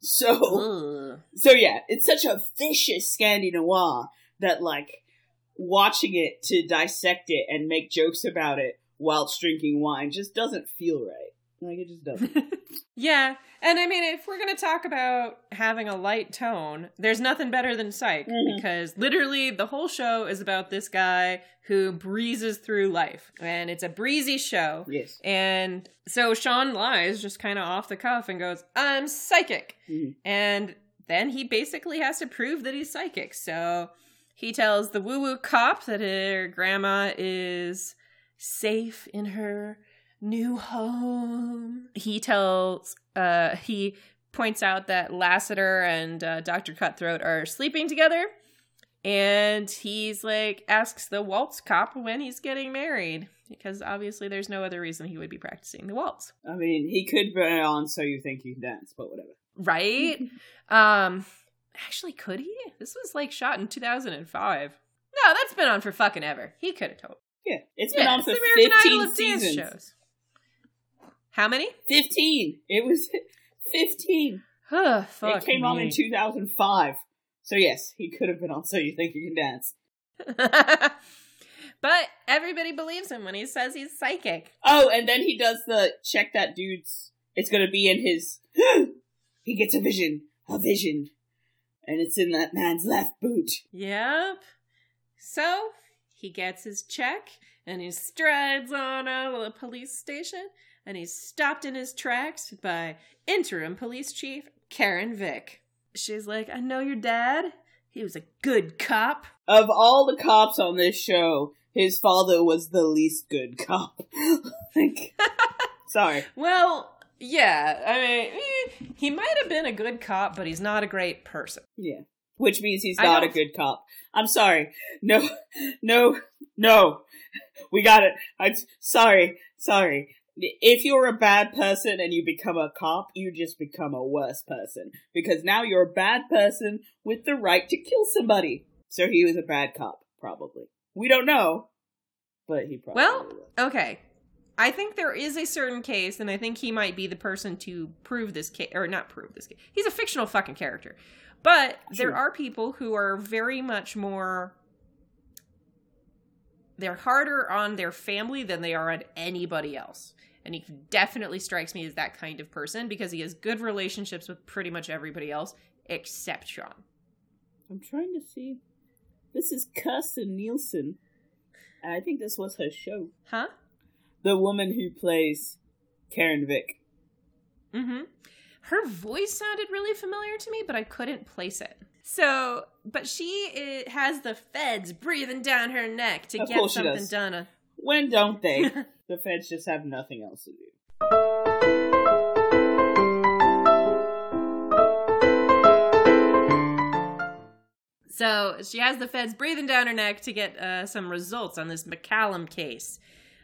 [SPEAKER 2] So.
[SPEAKER 1] Ugh.
[SPEAKER 2] So yeah, it's such a vicious Scandi noir that like watching it to dissect it and make jokes about it whilst drinking wine just doesn't feel right. Like it just doesn't.
[SPEAKER 1] Yeah, and I mean, if we're gonna talk about having a light tone, there's nothing better than Psych
[SPEAKER 2] Mhm.
[SPEAKER 1] because literally the whole show is about this guy who breezes through life, and it's a breezy show.
[SPEAKER 2] yes.
[SPEAKER 1] And so Sean lies just kind of off the cuff and goes, "I'm psychic,"
[SPEAKER 2] Mhm.
[SPEAKER 1] and then he basically has to prove that he's psychic. So he tells the woo woo cop that her grandma is safe in her new home. He tells, uh, he points out that Lassiter and uh, Dr. Cutthroat are sleeping together. And he's like, asks the waltz cop when he's getting married. Because obviously there's no other reason he would be practicing the waltz.
[SPEAKER 2] I mean, he could put it on so you think he can dance, but whatever.
[SPEAKER 1] Right? um, actually, could he? This was like shot in 2005. No, that's been on for fucking ever. He could have told.
[SPEAKER 2] Yeah, it's been
[SPEAKER 1] Yeah,
[SPEAKER 2] on
[SPEAKER 1] it's
[SPEAKER 2] for
[SPEAKER 1] the American Idol
[SPEAKER 2] 15
[SPEAKER 1] of dance
[SPEAKER 2] seasons.
[SPEAKER 1] shows. How many?
[SPEAKER 2] 15. It was 15.
[SPEAKER 1] Oh, fuck
[SPEAKER 2] it came on in 2005. So yes, he could have been on So You Think You Can Dance.
[SPEAKER 1] but everybody believes him when he says he's psychic.
[SPEAKER 2] Oh, and then he does the check that dude's. It's gonna be in his. he gets a vision, a vision, and it's in that man's left boot.
[SPEAKER 1] Yep. So he gets his check and he strides on out of the police station and he's stopped in his tracks by interim police chief Karen Vick. She's like, I know your dad. He was a good cop.
[SPEAKER 2] Of all the cops on this show, his father was the least good cop. like, sorry.
[SPEAKER 1] Well, yeah, I mean, eh, he might have been a good cop, but he's not a great person.
[SPEAKER 2] Yeah. Which means he's not a good cop. I'm sorry. No, no, no. We got it. I'm sorry, sorry. If you're a bad person and you become a cop, you just become a worse person. Because now you're a bad person with the right to kill somebody. So he was a bad cop, probably. We don't know. But he probably
[SPEAKER 1] Well,
[SPEAKER 2] was.
[SPEAKER 1] okay. I think there is a certain case, and I think he might be the person to prove this case, or not prove this case. He's a fictional fucking character. But there are people who are very much more. They're harder on their family than they are on anybody else. And he definitely strikes me as that kind of person because he has good relationships with pretty much everybody else except Shawn.
[SPEAKER 2] I'm trying to see. This is Kirsten Nelson. And I think this was her show.
[SPEAKER 1] Huh?
[SPEAKER 2] The woman who plays Karen Vick.
[SPEAKER 1] Mm-hmm. Her voice sounded really familiar to me, but I couldn't place it. So, but she uh, has the feds breathing down her neck to
[SPEAKER 2] Of
[SPEAKER 1] get something done.
[SPEAKER 2] When don't they? the feds just have nothing else to do.
[SPEAKER 1] So she has the feds breathing down her neck to get uh, some results on this McCallum case.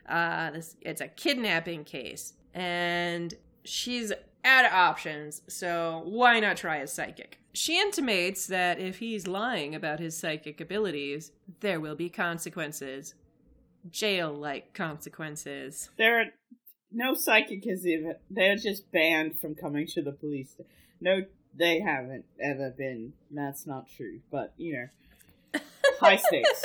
[SPEAKER 1] Uh, this it's a kidnapping case, and she's out of options. So why not try a psychic? She intimates that if he's lying about his psychic abilities, there will be consequences, jail-like consequences.
[SPEAKER 2] There are no psychic is even. They're just banned from coming to the police. No, they haven't ever been. That's not true. But you know, high stakes.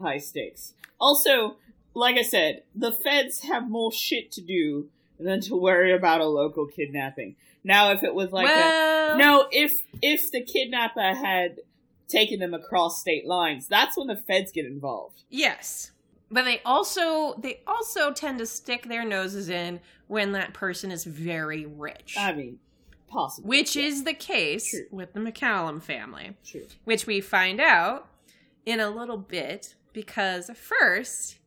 [SPEAKER 2] high stakes. Also, like I said, the feds have more shit to do than to worry about a local kidnapping. Now, if it was like a, No, if if the kidnapper had taken them across state lines, that's when the feds get involved.
[SPEAKER 1] Yes. But they also they also tend to stick their noses in when that person is very rich.
[SPEAKER 2] I mean, possible.
[SPEAKER 1] which is the case
[SPEAKER 2] True.
[SPEAKER 1] with the McCallum family,
[SPEAKER 2] true.
[SPEAKER 1] which we find out in a little bit because first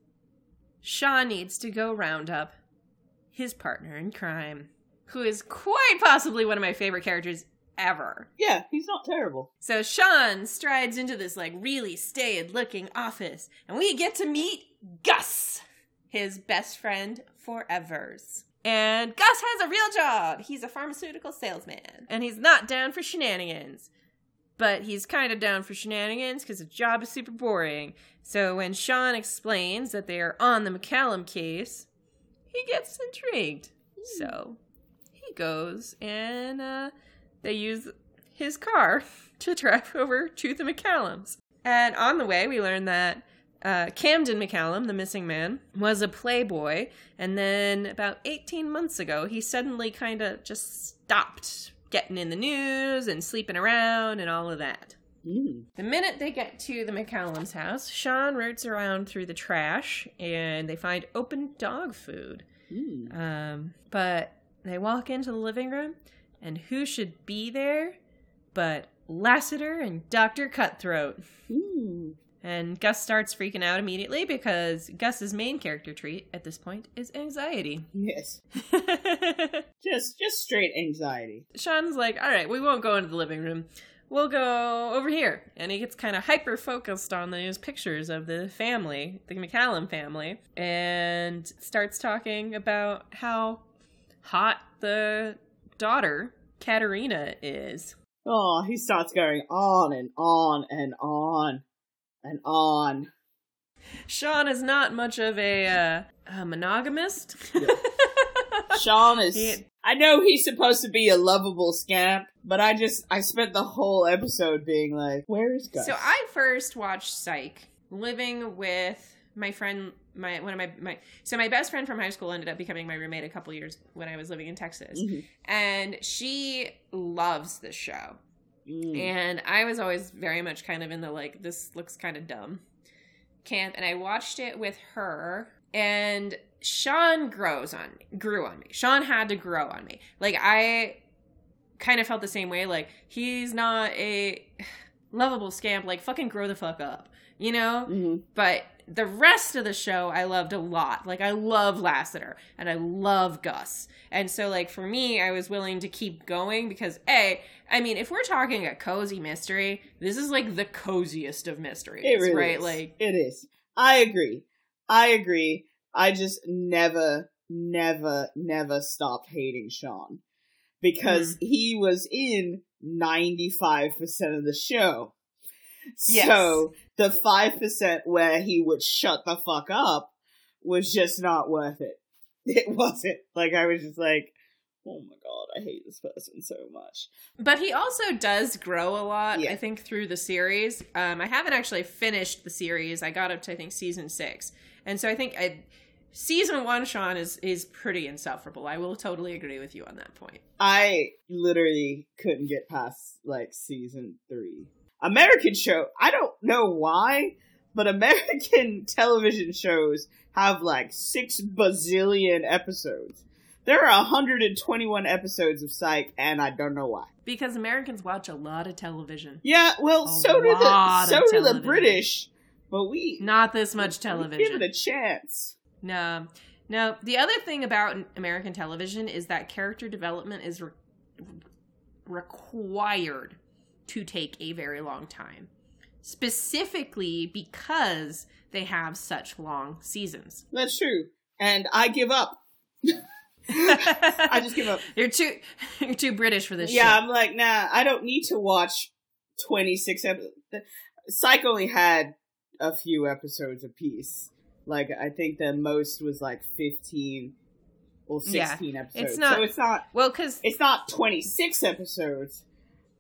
[SPEAKER 1] Shawn needs to go round up his partner in crime, who is quite possibly one of my favorite characters ever.
[SPEAKER 2] Yeah, he's not terrible.
[SPEAKER 1] So Shawn strides into this like really staid looking office, and we get to meet Gus, his best friend forever's. And Gus has a real job. He's a pharmaceutical salesman, and he's not down for shenanigans. But he's kind of down for shenanigans because the job is super boring. So when Shawn explains that they are on the McCallum case, he gets intrigued. So he goes and uh, they use his car to drive over to the McCallums. And on the way, we learn that uh, Camden McCallum, the missing man, was a playboy. And then about 18 months ago, he suddenly kind of just stopped getting in the news and sleeping around and all of that.
[SPEAKER 2] Mm.
[SPEAKER 1] The minute they get to the McCallum's house, Shawn roots around through the trash and they find open dog food.
[SPEAKER 2] Mm.
[SPEAKER 1] Um, but they walk into the living room, and who should be there but Lassiter and Dr. Cutthroat.
[SPEAKER 2] Mm.
[SPEAKER 1] And Gus starts freaking out immediately because Gus's main character trait at this point is anxiety.
[SPEAKER 2] Yes. Just just straight anxiety.
[SPEAKER 1] Shawn's like, all right, we won't go into the living room. We'll go over here. And he gets kind of hyper focused on those pictures of the family, the McCallum family, and starts talking about how hot the daughter, Katerina, is.
[SPEAKER 2] Oh, he starts going on and on and on and on.
[SPEAKER 1] Shawn is not much of a, uh, a monogamist.
[SPEAKER 2] Shawn is.
[SPEAKER 1] He-
[SPEAKER 2] I know he's supposed to be a lovable scamp, but I just I spent the whole episode being like, "Where is Gus?"
[SPEAKER 1] So I first watched Psych living with my friend my one of my my so my best friend from high school ended up becoming my roommate a couple years when I was living in Texas.
[SPEAKER 2] Mhm.
[SPEAKER 1] And she loves the show.
[SPEAKER 2] Mm.
[SPEAKER 1] And I was always very much kind of in the like this looks kind of dumb camp and I watched it with her and Shawn grows on grew on me. Shawn had to grow on me. Like I kind of felt the same way like he's not a lovable scamp like fucking grow the fuck up, you know?
[SPEAKER 2] Mhm.
[SPEAKER 1] But the rest of the show I loved a lot. Like I love Lassiter and I love Gus. And so like for me, I was willing to keep going because A, I mean, if we're talking a cozy mystery, this is like the coziest of mysteries.
[SPEAKER 2] It really
[SPEAKER 1] right?
[SPEAKER 2] is.
[SPEAKER 1] Like
[SPEAKER 2] it is. I agree. I agree. I just never, never, never stopped hating Shawn because
[SPEAKER 1] Hmm.
[SPEAKER 2] he was in ninety five percent of the show.
[SPEAKER 1] Yes.
[SPEAKER 2] So the five percent where he would shut the fuck up was just not worth it. It wasn't. Like I was just like, oh my god, I hate this person so much.
[SPEAKER 1] But he also does grow a lot,
[SPEAKER 2] Yeah.
[SPEAKER 1] I think, through the series. Um, I haven't actually finished the series. I got up to I think season six, and so I think I, season one, Shawn is is pretty insufferable. I will totally agree with you on that point.
[SPEAKER 2] I literally couldn't get past like season three. American show, I don't know why, but American television shows have like six bazillion episodes. There are 121 episodes of Psych, and I don't know why.
[SPEAKER 1] Because Americans watch a lot of television,
[SPEAKER 2] Yeah, well,
[SPEAKER 1] A
[SPEAKER 2] so do the so do the. British, but we
[SPEAKER 1] not this much
[SPEAKER 2] we Give
[SPEAKER 1] television.
[SPEAKER 2] it a chance.
[SPEAKER 1] No, no. The other thing about American television is that character development is re- required to take a very long time, specifically because they have such long seasons.
[SPEAKER 2] That's true, and I give up. I
[SPEAKER 1] I
[SPEAKER 2] just give up.
[SPEAKER 1] You're too you're too British for this.
[SPEAKER 2] yeah,
[SPEAKER 1] shit.
[SPEAKER 2] I'm like, nah, I don't need to watch 26 episodes. Psych only had a few episodes apiece. Like, I think the most was like 15 or
[SPEAKER 1] Yeah,
[SPEAKER 2] 16 episodes.
[SPEAKER 1] it's not-
[SPEAKER 2] so it's not,
[SPEAKER 1] Well, because
[SPEAKER 2] it's not 26 episodes,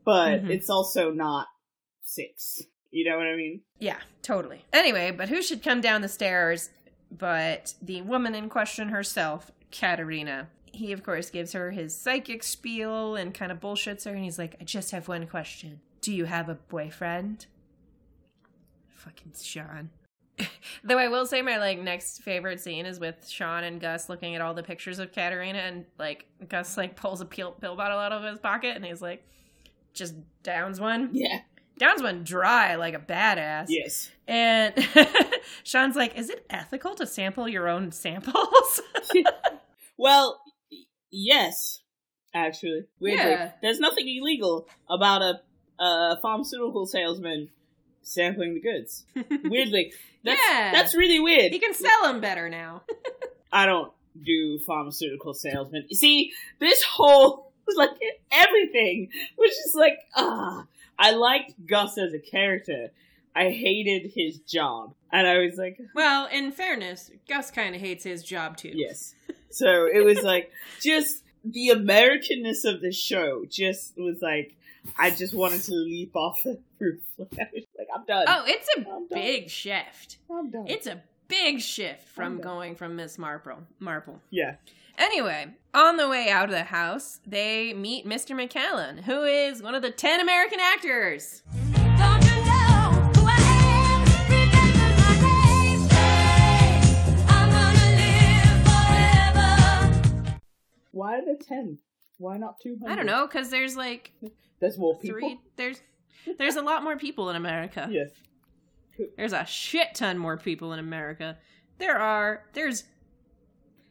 [SPEAKER 2] but
[SPEAKER 1] Mhm.
[SPEAKER 2] it's also not six. You know what I mean?
[SPEAKER 1] Yeah, totally. Anyway, but who should come down the stairs but the woman in question herself, Katerina. He, of course, gives her his psychic spiel and kind of bullshits her, and he's like, I just have one question. Do you have a boyfriend? Fucking Shawn. Though I will say my like next favorite scene is with Shawn and Gus looking at all the pictures of Katerina and like Gus like pulls a pill, pill bottle out of his pocket and he's like just downs one.
[SPEAKER 2] Yeah.
[SPEAKER 1] Downs one dry like a badass.
[SPEAKER 2] Yes.
[SPEAKER 1] And Shawn's like, "Is it ethical to sample your own samples?"
[SPEAKER 2] Well, yes, actually. Weirdly.
[SPEAKER 1] Yeah.
[SPEAKER 2] There's nothing illegal about a, a pharmaceutical salesman sampling the goods. Weirdly. That's,
[SPEAKER 1] Yeah.
[SPEAKER 2] That's really weird.
[SPEAKER 1] he can sell them better now.
[SPEAKER 2] I don't do pharmaceutical salesman. You See, this whole, like, everything was just like, ah. I liked Gus as a character. I hated his job. And I was like,
[SPEAKER 1] Well, in fairness, Gus kind of hates his job too.
[SPEAKER 2] Yes. So it was like just the Americanness of the show just was like I just wanted to leap off the roof. Like, I was like I'm done.
[SPEAKER 1] Oh, it's a
[SPEAKER 2] I'm done.
[SPEAKER 1] big shift.
[SPEAKER 2] I'm done.
[SPEAKER 1] It's a big shift from going from Miss Marple. Marple.
[SPEAKER 2] yeah.
[SPEAKER 1] Anyway, on the way out of the house, they meet Mr. McCallum, who is one of the 10 American actors.
[SPEAKER 3] Don't you know who I am? Remember my name. I'm gonna live forever.
[SPEAKER 2] Why the ten? Why not two hundred?
[SPEAKER 1] I don't know, because there's like
[SPEAKER 2] There's more people.
[SPEAKER 1] three, there's, there's a lot more people in America.
[SPEAKER 2] Yes.
[SPEAKER 1] There's a shit ton more people in America. There are there's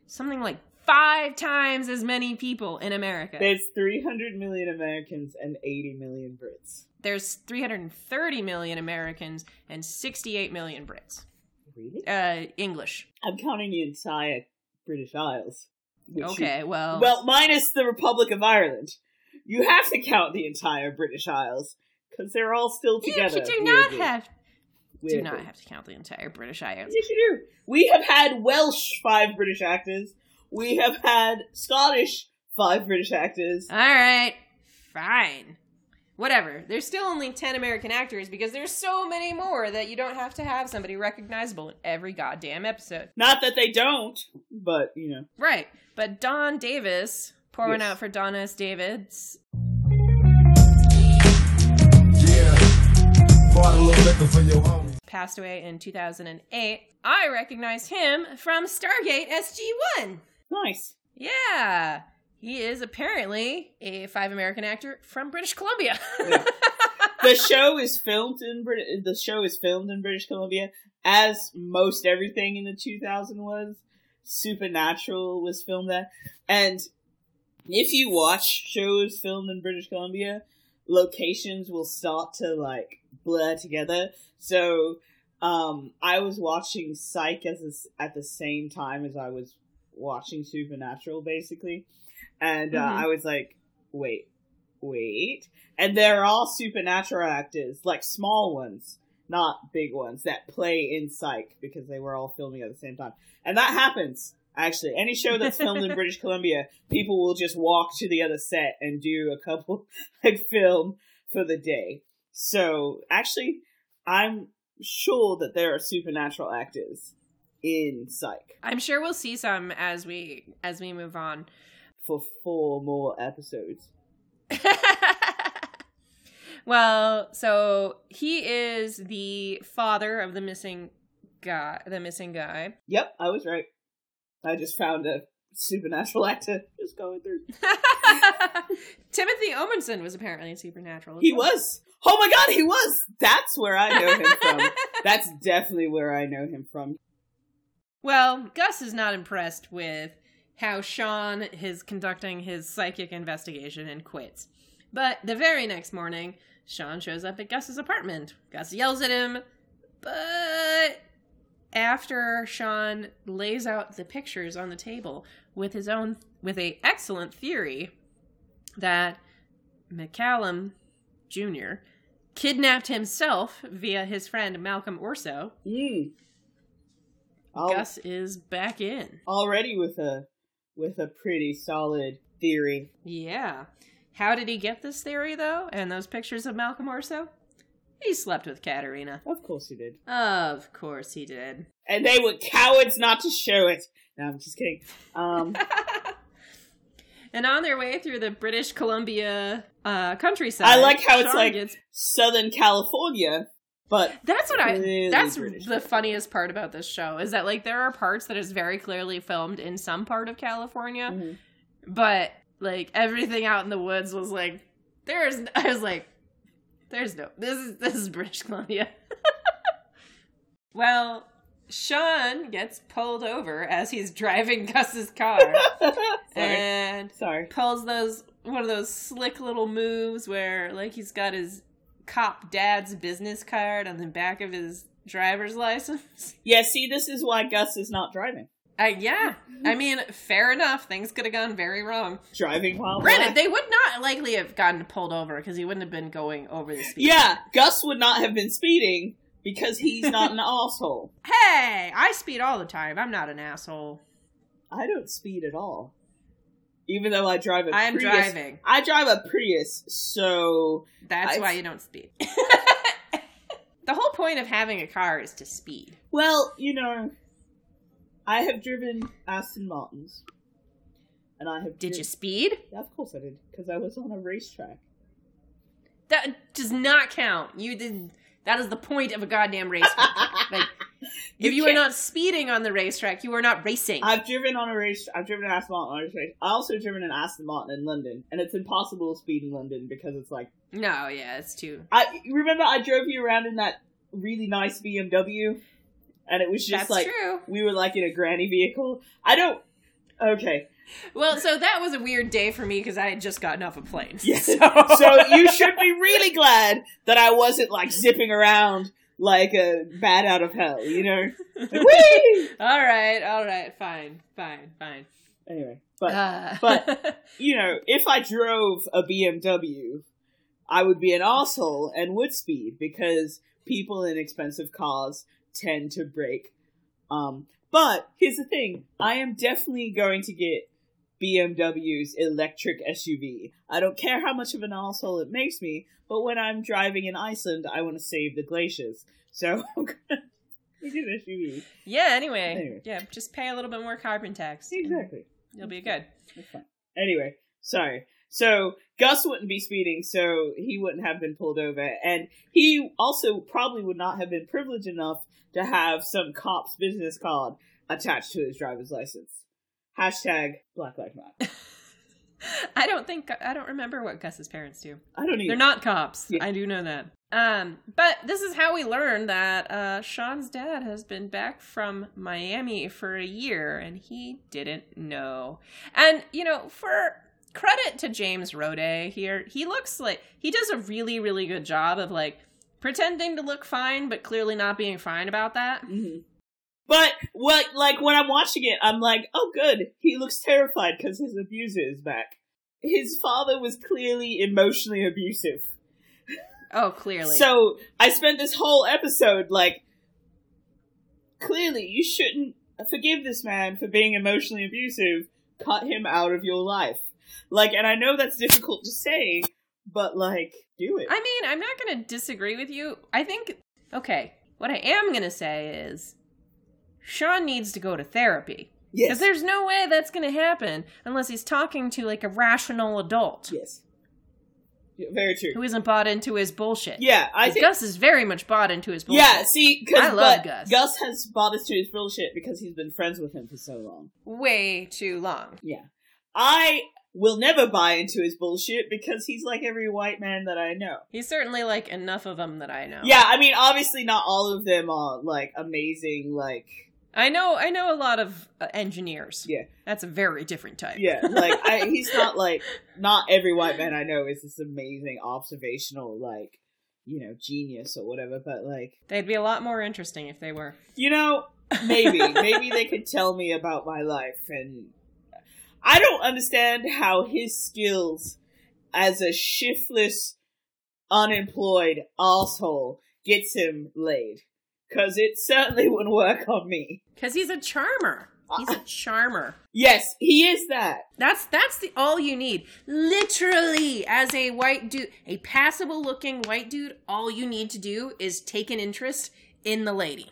[SPEAKER 1] something like five times as many people in America.
[SPEAKER 2] There's 300 million Americans and 80 million Brits.
[SPEAKER 1] There's 330 million Americans and 68 million Brits.
[SPEAKER 2] Really?
[SPEAKER 1] Uh, English.
[SPEAKER 2] I'm counting the entire British Isles. which is-
[SPEAKER 1] Okay, well,
[SPEAKER 2] well, minus the Republic of Ireland. You have to count the entire British Isles because they're all still together.
[SPEAKER 1] Yeah, you do not
[SPEAKER 2] weirdly.
[SPEAKER 1] have do not have to count the entire British Isles.
[SPEAKER 2] Yes, you do. We have had Welsh five British actors. We have had Scottish five British actors.
[SPEAKER 1] All right, fine. Whatever. There's still only 10 American actors because there's so many more that you don't have to have somebody recognizable in every goddamn episode.
[SPEAKER 2] Not that they don't, but you know.
[SPEAKER 1] Right. But Don Davis, pour one out for Don S. Davis,
[SPEAKER 4] Yeah. Bought a little liquor for your homies.
[SPEAKER 1] passed away in 2008. I recognize him from Stargate SG-1.
[SPEAKER 2] Nice.
[SPEAKER 1] Yeah. He is apparently a five American actor from British Columbia.
[SPEAKER 2] Yeah. the show is filmed in Brit- the show is filmed in British Columbia as most everything in the 2000 was. Supernatural was filmed there, and if you watch shows filmed in British Columbia, locations will start to like blur together. So, um, I was watching Psych as a at the same time as I was watching Supernatural, basically, and uh,
[SPEAKER 1] Mhm.
[SPEAKER 2] I was like, wait, wait, and they're all supernatural actors, like small ones, not big ones, that play in Psych because they were all filming at the same time. And that happens, actually. Any show that's filmed in British Columbia, people will just walk to the other set and do a couple, like, film for the day. So, actually, I'm sure that there are supernatural actors in Psych
[SPEAKER 1] I'm sure we'll see some as we as we move on.
[SPEAKER 2] for four more episodes.
[SPEAKER 1] well, so he is the father of the missing guy, the missing guy.
[SPEAKER 2] Yep, I was right. I just found a supernatural actor just going through.
[SPEAKER 1] Timothy Omundson was apparently a supernatural.
[SPEAKER 2] He
[SPEAKER 1] well.
[SPEAKER 2] was. Oh my god, he was. That's where I know him from. That's definitely where I know him from.
[SPEAKER 1] Well, Gus is not impressed with how Shawn is conducting his psychic investigation and quits. But the very next morning, Shawn shows up at Gus's apartment. Gus yells at him, but after Shawn lays out the pictures on the table with his own with a excellent theory that McCallum Jr. kidnapped himself via his friend Malcolm Orso,
[SPEAKER 2] Mm.
[SPEAKER 1] Gus is back in.
[SPEAKER 2] already with a with a pretty solid theory.
[SPEAKER 1] Yeah. How did he get this theory, though? And those pictures of Malcolm Orso? He slept with Katerina.
[SPEAKER 2] Of course he did.
[SPEAKER 1] Of course he did.
[SPEAKER 2] And they were cowards not to show it. No, I'm just kidding. Um,
[SPEAKER 1] and on their way through the British Columbia uh, countryside,
[SPEAKER 2] I like how it's like-
[SPEAKER 1] gets-
[SPEAKER 2] Southern California, but
[SPEAKER 1] That's what I. That's
[SPEAKER 2] British.
[SPEAKER 1] the funniest part about this show is that like there are parts that is very clearly filmed in some part of California,
[SPEAKER 2] Mhm.
[SPEAKER 1] but like everything out in the woods was like there's. I was like, there's no. This is this is British Columbia. well, Shawn gets pulled over as he's driving Gus's car, and
[SPEAKER 2] sorry.
[SPEAKER 1] pulls those one of those slick little moves where like he's got his cop dad's business card on the back of his driver's license.
[SPEAKER 2] Yeah, see, this is why Gus is not driving.
[SPEAKER 1] Uh, yeah, I mean, fair enough. Things could have gone very wrong.
[SPEAKER 2] Driving while
[SPEAKER 1] Granted,
[SPEAKER 2] black.
[SPEAKER 1] they would not likely have gotten pulled over because he wouldn't have been going over the speed.
[SPEAKER 2] Yeah, Gus would not have been speeding because he's not an asshole.
[SPEAKER 1] Hey, I speed all the time. I'm not an asshole.
[SPEAKER 2] I don't speed at all. Even though I drive a
[SPEAKER 1] I am
[SPEAKER 2] Prius.
[SPEAKER 1] driving.
[SPEAKER 2] I drive a Prius, so
[SPEAKER 1] That's
[SPEAKER 2] I-
[SPEAKER 1] why you don't speed. the whole point of having a car is to speed.
[SPEAKER 2] well, you know, I have driven Aston Martins, and I have.
[SPEAKER 1] Did
[SPEAKER 2] dri-
[SPEAKER 1] you speed?
[SPEAKER 2] Yeah, of course I did, because I was on a racetrack.
[SPEAKER 1] That does not count. You did. That is the point of a goddamn racetrack. like,
[SPEAKER 2] You
[SPEAKER 1] if you are not speeding on the racetrack, you are not racing.
[SPEAKER 2] I've driven on a race. I've driven an Aston Martin on a racetrack. I also driven an Aston Martin in London, and it's impossible to speed in London because it's like
[SPEAKER 1] no, yeah, it's too.
[SPEAKER 2] I remember I drove you around in that really nice BMW, and it was just
[SPEAKER 1] That's
[SPEAKER 2] like
[SPEAKER 1] true.
[SPEAKER 2] we were like in a granny vehicle. I don't. Okay,
[SPEAKER 1] Well, so that was a weird day for me because I had just gotten off a plane.
[SPEAKER 2] Yeah.
[SPEAKER 1] So,
[SPEAKER 2] so you should be really glad that I wasn't like zipping around like a bat out of hell. You know. Whee!
[SPEAKER 1] all right, all right, fine, fine, fine.
[SPEAKER 2] Anyway, but
[SPEAKER 1] Uh,
[SPEAKER 2] but- you know, if I drove a BMW, I would be an asshole and would speed because people in expensive cars tend to break. Um, but here's the thing: I am definitely going to get BMW's electric SUV. I don't care how much of an asshole it makes me, but when I'm driving in Iceland, I want to save the glaciers. So I'm gonna get an SUV.
[SPEAKER 1] yeah. Anyway,
[SPEAKER 2] Anyway.
[SPEAKER 1] yeah, just pay a little bit more carbon tax.
[SPEAKER 2] Exactly.
[SPEAKER 1] You'll be good.
[SPEAKER 2] Anyway, sorry. So Gus wouldn't be speeding, so he wouldn't have been pulled over, and he also probably would not have been privileged enough to have some cop's business card attached to his driver's license. Hashtag Black Lives Matter.
[SPEAKER 1] I don't think I don't remember what Gus's parents do.
[SPEAKER 2] I don't even.
[SPEAKER 1] They're not cops.
[SPEAKER 2] Yeah.
[SPEAKER 1] I do know that. Um, but this is how we learn that uh, Shawn's dad has been back from Miami for a year, and he didn't know. And you know, for credit to James Roday here, he looks like he does a really, really good job of like pretending to look fine, but clearly not being fine about that.
[SPEAKER 2] Mhm. But what, like when I'm watching it, I'm like, oh, good. He looks terrified because his abuser is back. His father was clearly emotionally abusive.
[SPEAKER 1] Oh, clearly.
[SPEAKER 2] So I spent this whole episode like, clearly you shouldn't forgive this man for being emotionally abusive. Cut him out of your life. Like, and I know that's difficult to say, but like, do it.
[SPEAKER 1] I mean, I'm not going to disagree with you. I think, okay, what I am going to say is Shawn needs to go to therapy.
[SPEAKER 2] yes.
[SPEAKER 1] Because there's no way that's going to happen unless he's talking to like a rational adult
[SPEAKER 2] yes. Yeah, very true.
[SPEAKER 1] who isn't bought into his bullshit.
[SPEAKER 2] Yeah, I think.
[SPEAKER 1] Gus is very much bought into his bullshit.
[SPEAKER 2] Yeah, see,
[SPEAKER 1] I love Gus.
[SPEAKER 2] Gus has bought into his bullshit because he's been friends with him for so long.
[SPEAKER 1] Way too long.
[SPEAKER 2] Yeah. I will never buy into his bullshit because he's like every white man that I know.
[SPEAKER 1] He's certainly like enough of them that I know.
[SPEAKER 2] Yeah, I mean, obviously not all of them are like amazing, like
[SPEAKER 1] I know I know a lot of uh, engineers.
[SPEAKER 2] Yeah.
[SPEAKER 1] That's a very different type.
[SPEAKER 2] yeah, like I, he's not like not every white man I know is this amazing observational like you know genius or whatever, but like
[SPEAKER 1] They'd be a lot more interesting if they were.
[SPEAKER 2] you know maybe maybe they could tell me about my life and I don't understand how his skills as a shiftless unemployed asshole gets him laid cuz it certainly wouldn't work on me.
[SPEAKER 1] Cuz he's a charmer. He's a charmer.
[SPEAKER 2] Yes, he is that.
[SPEAKER 1] That's that's the all you need. Literally, as a white dude, a passable looking white dude, all you need to do is take an interest in the lady.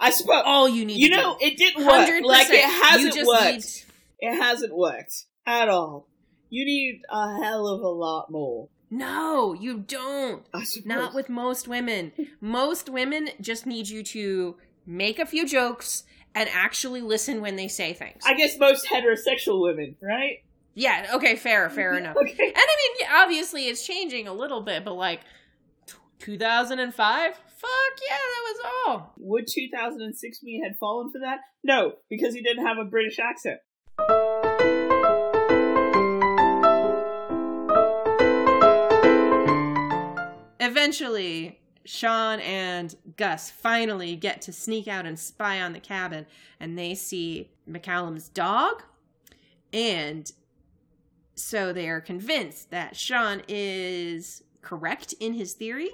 [SPEAKER 2] I suppose
[SPEAKER 1] All you need
[SPEAKER 2] you
[SPEAKER 1] to
[SPEAKER 2] know
[SPEAKER 1] do.
[SPEAKER 2] it didn't work.
[SPEAKER 1] 100%.
[SPEAKER 2] Like it hasn't worked. It hasn't worked at all. You need a hell of a lot more.
[SPEAKER 1] No, you don't. Not with most women. Most women just need you to make a few jokes and actually listen when they say things.
[SPEAKER 2] I guess most heterosexual women, right?
[SPEAKER 1] yeah, okay, fair, fair enough.
[SPEAKER 2] Okay.
[SPEAKER 1] And I mean, obviously it's changing a little bit, but like 2005? Fuck yeah, that was all.
[SPEAKER 2] Would 2006 me had fallen for that? No, because he didn't have a British accent.
[SPEAKER 1] Eventually, Shawn and Gus finally get to sneak out and spy on the cabin, and they see McCallum's dog. And so they are convinced that Shawn is correct in his theory.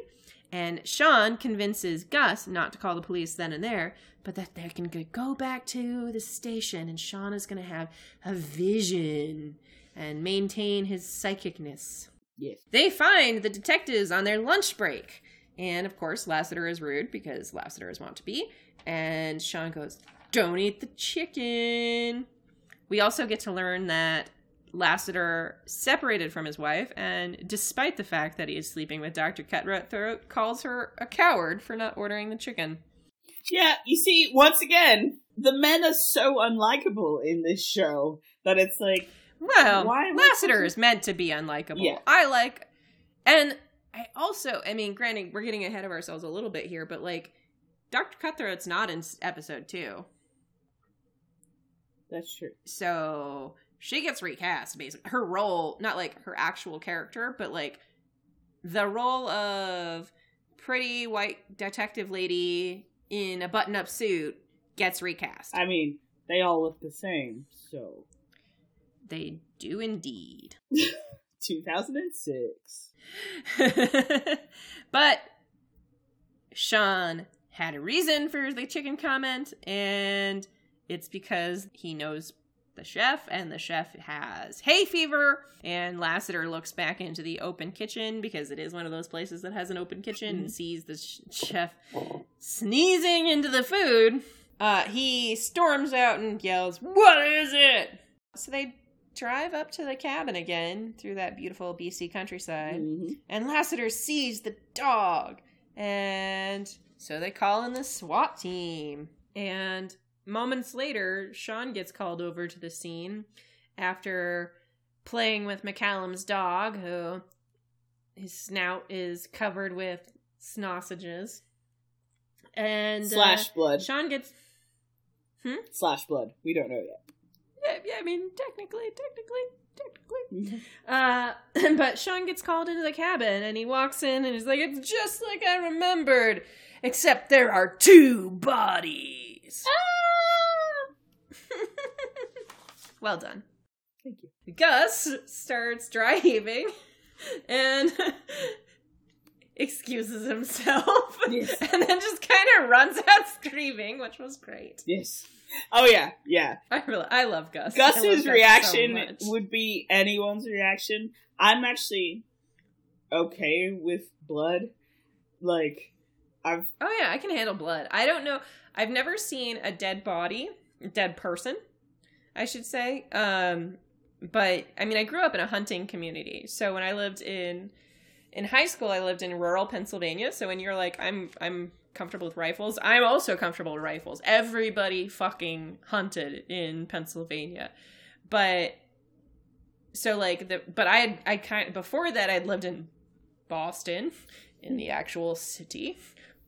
[SPEAKER 1] And Shawn convinces Gus not to call the police then and there, but that they can go back to the station and Shawn is going to have a vision and maintain his psychicness.
[SPEAKER 2] Yes.
[SPEAKER 1] They find the detectives on their lunch break. And of course, Lassiter is rude because Lassiter is want to be. And Shawn goes, Don't eat the chicken. We also get to learn that Lassiter separated from his wife, and despite the fact that he is sleeping with Dr. Cutthroat, calls her a coward for not ordering the chicken.
[SPEAKER 2] Yeah, you see, once again, the men are so unlikable in this show that it's like,
[SPEAKER 1] Well,
[SPEAKER 2] Why
[SPEAKER 1] Lassiter is meant to be unlikable.
[SPEAKER 2] Yeah.
[SPEAKER 1] I like, and I also, I mean, granted, we're getting ahead of ourselves a little bit here, but like, Dr. Cutthroat's not in episode two.
[SPEAKER 2] That's true.
[SPEAKER 1] So she gets recast, basically. Her role, not like her actual character, but like the role of pretty white detective lady in a button up suit gets recast.
[SPEAKER 2] I mean, they all look the same. So,
[SPEAKER 1] they do indeed.
[SPEAKER 2] 2006.
[SPEAKER 1] but Shawn had a reason for the chicken comment, and it's because he knows the chef, and the chef has hay fever. And Lassiter looks back into the open kitchen because it is one of those places that has an open kitchen and sees the sh- chef sneezing into the food. Uh, he storms out and yells, What is it? So they drive up to the cabin again through that beautiful BC countryside
[SPEAKER 2] Mhm.
[SPEAKER 1] and Lassiter sees the dog. And so they call in the SWAT team. And moments later, Shawn gets called over to the scene after playing with McCallum's dog, who his snout is covered with sausages. And uh,
[SPEAKER 2] Slash blood.
[SPEAKER 1] Shawn gets. hmm?
[SPEAKER 2] Slash blood. We don't know yet.
[SPEAKER 1] Yeah, yeah, I mean, technically, technically, technically.
[SPEAKER 2] Mhm.
[SPEAKER 1] Uh, but Shawn gets called into the cabin and he walks in and he's like, It's just like I remembered, except there are two bodies. Well done.
[SPEAKER 2] Thank you.
[SPEAKER 1] Gus starts dry heaving and excuses himself
[SPEAKER 2] Yes.
[SPEAKER 1] and then just kind of runs out screaming, which was great.
[SPEAKER 2] Yes. Oh yeah, yeah.
[SPEAKER 1] I really, I love Gus. I love
[SPEAKER 2] Gus's
[SPEAKER 1] Gus so
[SPEAKER 2] reaction would be anyone's reaction. I'm actually okay with blood. Like, I've
[SPEAKER 1] Oh yeah, I can handle blood. I don't know. I've never seen a dead body, dead person, I should say. Um, but I mean, I grew up in a hunting community, so when I lived in in high school, I lived in rural Pennsylvania. So when you're like, I'm I'm comfortable with rifles, I'm also comfortable with rifles. Everybody fucking hunted in Pennsylvania, but so like the but I had I kind before that I'd lived in Boston, in the actual city,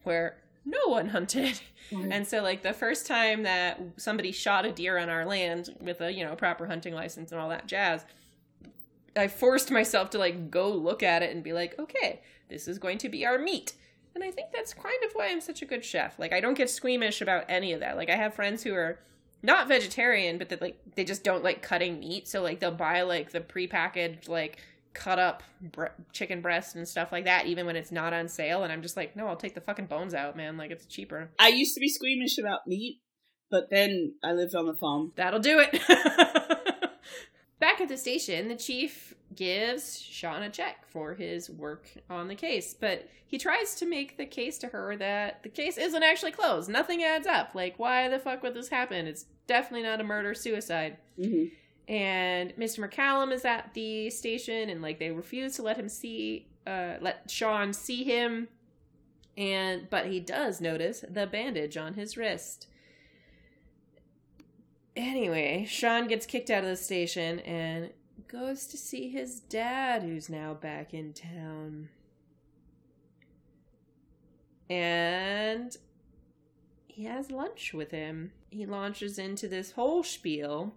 [SPEAKER 1] where no one hunted. And so like the first time that somebody shot a deer on our land with a, you know, proper hunting license and all that jazz, I forced myself to like go look at it and be like, okay, this is going to be our meat. And I think that's kind of why I'm such a good chef. Like I don't get squeamish about any of that. Like I have friends who are not vegetarian, but that like they just don't like cutting meat. So like they'll buy like the prepackaged like cut up bre- chicken breast and stuff like that, even when it's not on sale. And I'm just like, no, I'll take the fucking bones out, man. Like it's cheaper.
[SPEAKER 2] I used to be squeamish about meat, but then I lived on the farm.
[SPEAKER 1] That'll do it. Back at the station, the chief gives Shawn a check for his work on the case, but he tries to make the case to her that the case isn't actually closed. Nothing adds up. Like, why the fuck would this happen? It's definitely not a murder suicide.
[SPEAKER 2] hmm
[SPEAKER 1] And Mr. McCallum is at the station, and like they refuse to let him see, uh, let Shawn see him. And but he does notice the bandage on his wrist. Anyway, Shawn gets kicked out of the station and goes to see his dad, who's now back in town. And he has lunch with him. He launches into this whole spiel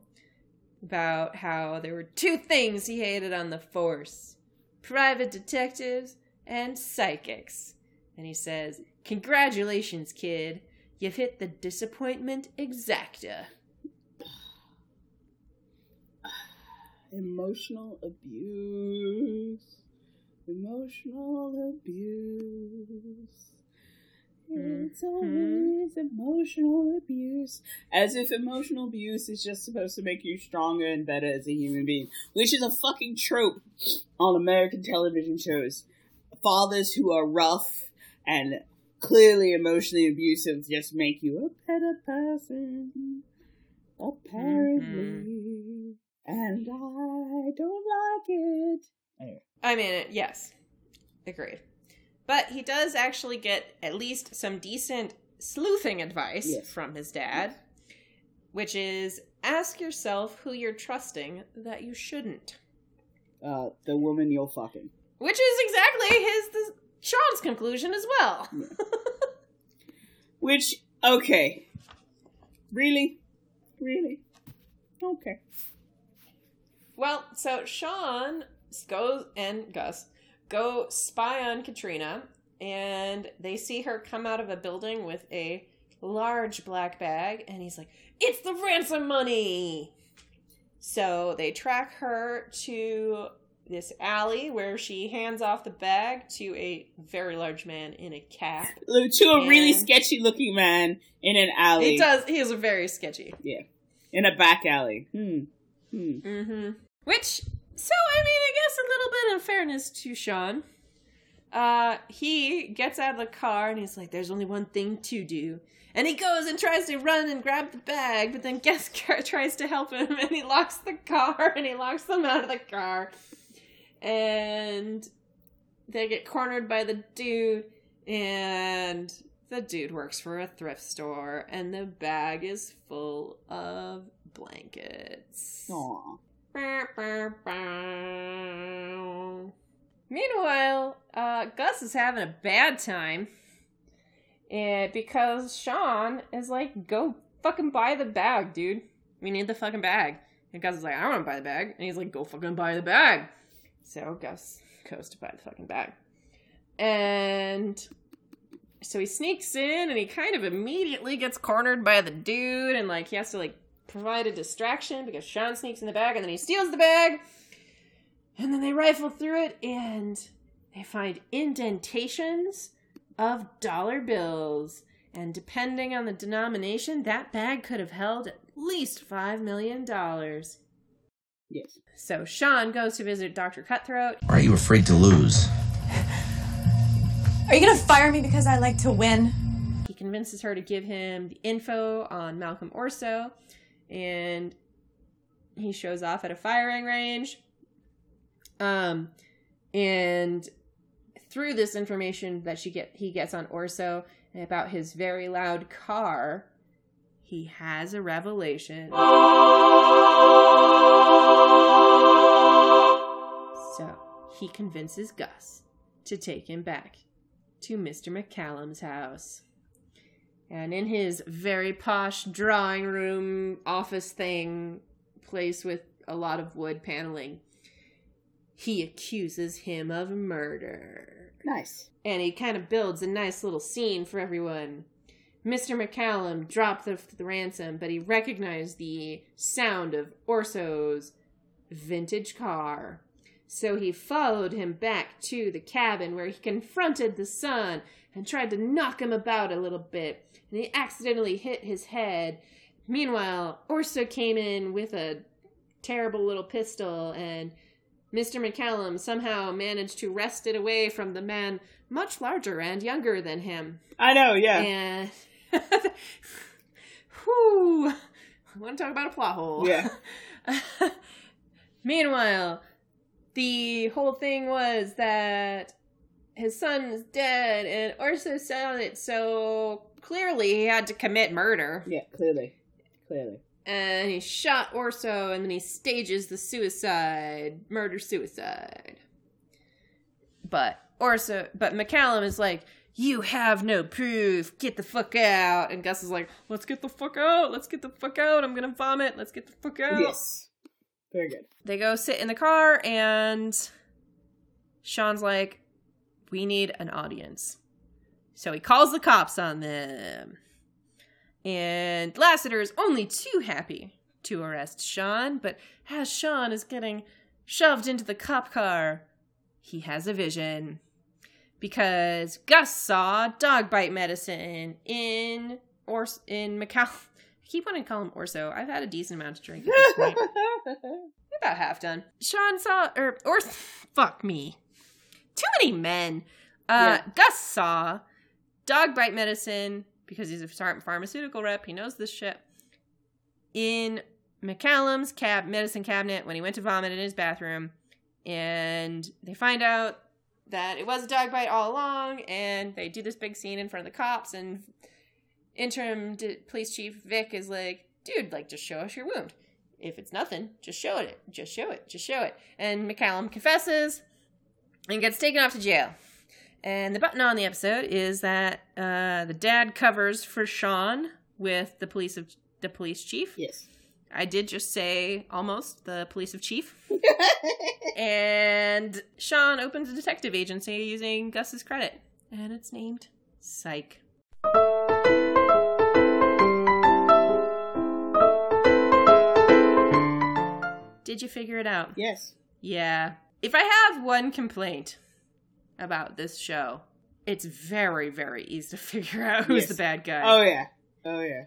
[SPEAKER 1] about how there were two things he hated on the force private detectives and psychics. And he says, Congratulations, kid. You've hit the disappointment exacta.
[SPEAKER 2] Emotional abuse. Emotional abuse. It's
[SPEAKER 1] Mhm.
[SPEAKER 2] always emotional abuse. As if emotional abuse is just supposed to make you stronger and better as a human being, which is a fucking trope on American television shows. Fathers who are rough and clearly emotionally abusive just make you a better person. Apparently. And I don't like it. Anyway.
[SPEAKER 1] I mean, it, yes, agreed. But he does actually get at least some decent sleuthing advice
[SPEAKER 2] Yes.
[SPEAKER 1] from his dad, which is ask yourself who you're trusting that you shouldn't.
[SPEAKER 2] Uh, the woman you're fucking.
[SPEAKER 1] Which is exactly his the, Shawn's conclusion as well.
[SPEAKER 2] Which, okay. Really? Really? Okay.
[SPEAKER 1] Well, so Shawn goes and Gus go spy on Katrina, and they see her come out of a building with a large black bag, and he's like, It's the ransom money! So they track her to this alley where she hands off the bag to a very large man in a cap.
[SPEAKER 2] To a really sketchy looking man in an alley.
[SPEAKER 1] He does, he is very sketchy. Yeah.
[SPEAKER 2] In a back alley. Hmm. Hmm.
[SPEAKER 1] Mm-hmm. Which, so I mean, I guess a little bit of fairness to Shawn. Uh, he gets out of the car and he's like, "There's only one thing to do," and he goes and tries to run and grab the bag, but then Gus tries to help him and he locks the car and he locks them out of the car, and they get cornered by the dude and. The dude works for a thrift store, and the bag is full of blankets.
[SPEAKER 2] Aw.
[SPEAKER 1] Meanwhile, uh, Gus is having a bad time. And because Shawn is like, go fucking buy the bag, dude. We need the fucking bag. And Gus is like, I want to buy the bag. And he's like, go fucking buy the bag. So Gus goes to buy the fucking bag. And so he sneaks in and he kind of immediately gets cornered by the dude and like he has to like provide a distraction because Shawn sneaks in the bag and then he steals the bag. And then they rifle through it and they find indentations of dollar bills. And depending on the denomination, that bag could have held at least $5 million.
[SPEAKER 2] Yes.
[SPEAKER 1] So Shawn goes to visit Dr. Cutthroat.
[SPEAKER 5] Are you afraid to lose?
[SPEAKER 3] Are you gonna fire me because I like to win?
[SPEAKER 1] He convinces her to give him the info on Malcolm Orso, and he shows off at a firing range. Um, and through this information that she get he gets on Orso about his very loud car, he has a revelation. So he convinces Gus to take him back to Mr. McCallum's house. And in his very posh drawing room office thing, place with a lot of wood paneling, he accuses him of murder.
[SPEAKER 2] Nice.
[SPEAKER 1] And he kind of builds a nice little scene for everyone. Mr. McCallum dropped the, the ransom, but he recognized the sound of Orso's vintage car. So he followed him back to the cabin where he confronted the son and tried to knock him about a little bit. And he accidentally hit his head. Meanwhile, Orso came in with a terrible little pistol, and Mr. McCallum somehow managed to wrest it away from the man much larger and younger than him.
[SPEAKER 2] I know, yeah.
[SPEAKER 1] And. Whew. I want to talk about a plot hole.
[SPEAKER 2] Yeah.
[SPEAKER 1] Meanwhile, the whole thing was that his son is dead, and Orso saw it, so clearly he had to commit murder.
[SPEAKER 2] Yeah, clearly. Clearly.
[SPEAKER 1] And he shot Orso, and then he stages the suicide, murder suicide. But Orso, but McCallum is like, "You have no proof. Get the fuck out." And Gus is like, "Let's get the fuck out. Let's get the fuck out. I'm gonna vomit. Let's get the fuck out."
[SPEAKER 2] Yes. Very good.
[SPEAKER 1] They go sit in the car, and Shawn's like, We need an audience. So he calls the cops on them. And Lassiter is only too happy to arrest Shawn, but as Shawn is getting shoved into the cop car, he has a vision. Because Gus saw dog bite medicine in or in Macau. I keep wanting to call him Orso. I've had a decent amount to drink at this point. About half done. Shawn saw, or, or, fuck me. Too many men. Uh, Gus saw dog bite medicine because he's a pharmaceutical rep. He knows this shit. In McCallum's cab medicine cabinet when he went to vomit in his bathroom, and they find out that it was a dog bite all along, and they do this big scene in front of the cops, and interim d- police chief Vick is like, "Dude, like, just show us your wound." if it's nothing, just show it. Just show it. Just show it. And McCallum confesses and gets taken off to jail. And the button on the episode is that uh, the dad covers for Shawn with the police of the police chief.
[SPEAKER 2] Yes.
[SPEAKER 1] I did just say almost the police of chief. and Shawn opens a detective agency using Gus's credit, and it's named Psych. Did you figure it out?
[SPEAKER 2] yes.
[SPEAKER 1] Yeah. If I have one complaint about this show, it's very, very easy to figure out who's
[SPEAKER 2] Yes.
[SPEAKER 1] the bad guy.
[SPEAKER 2] Oh yeah. Oh yeah.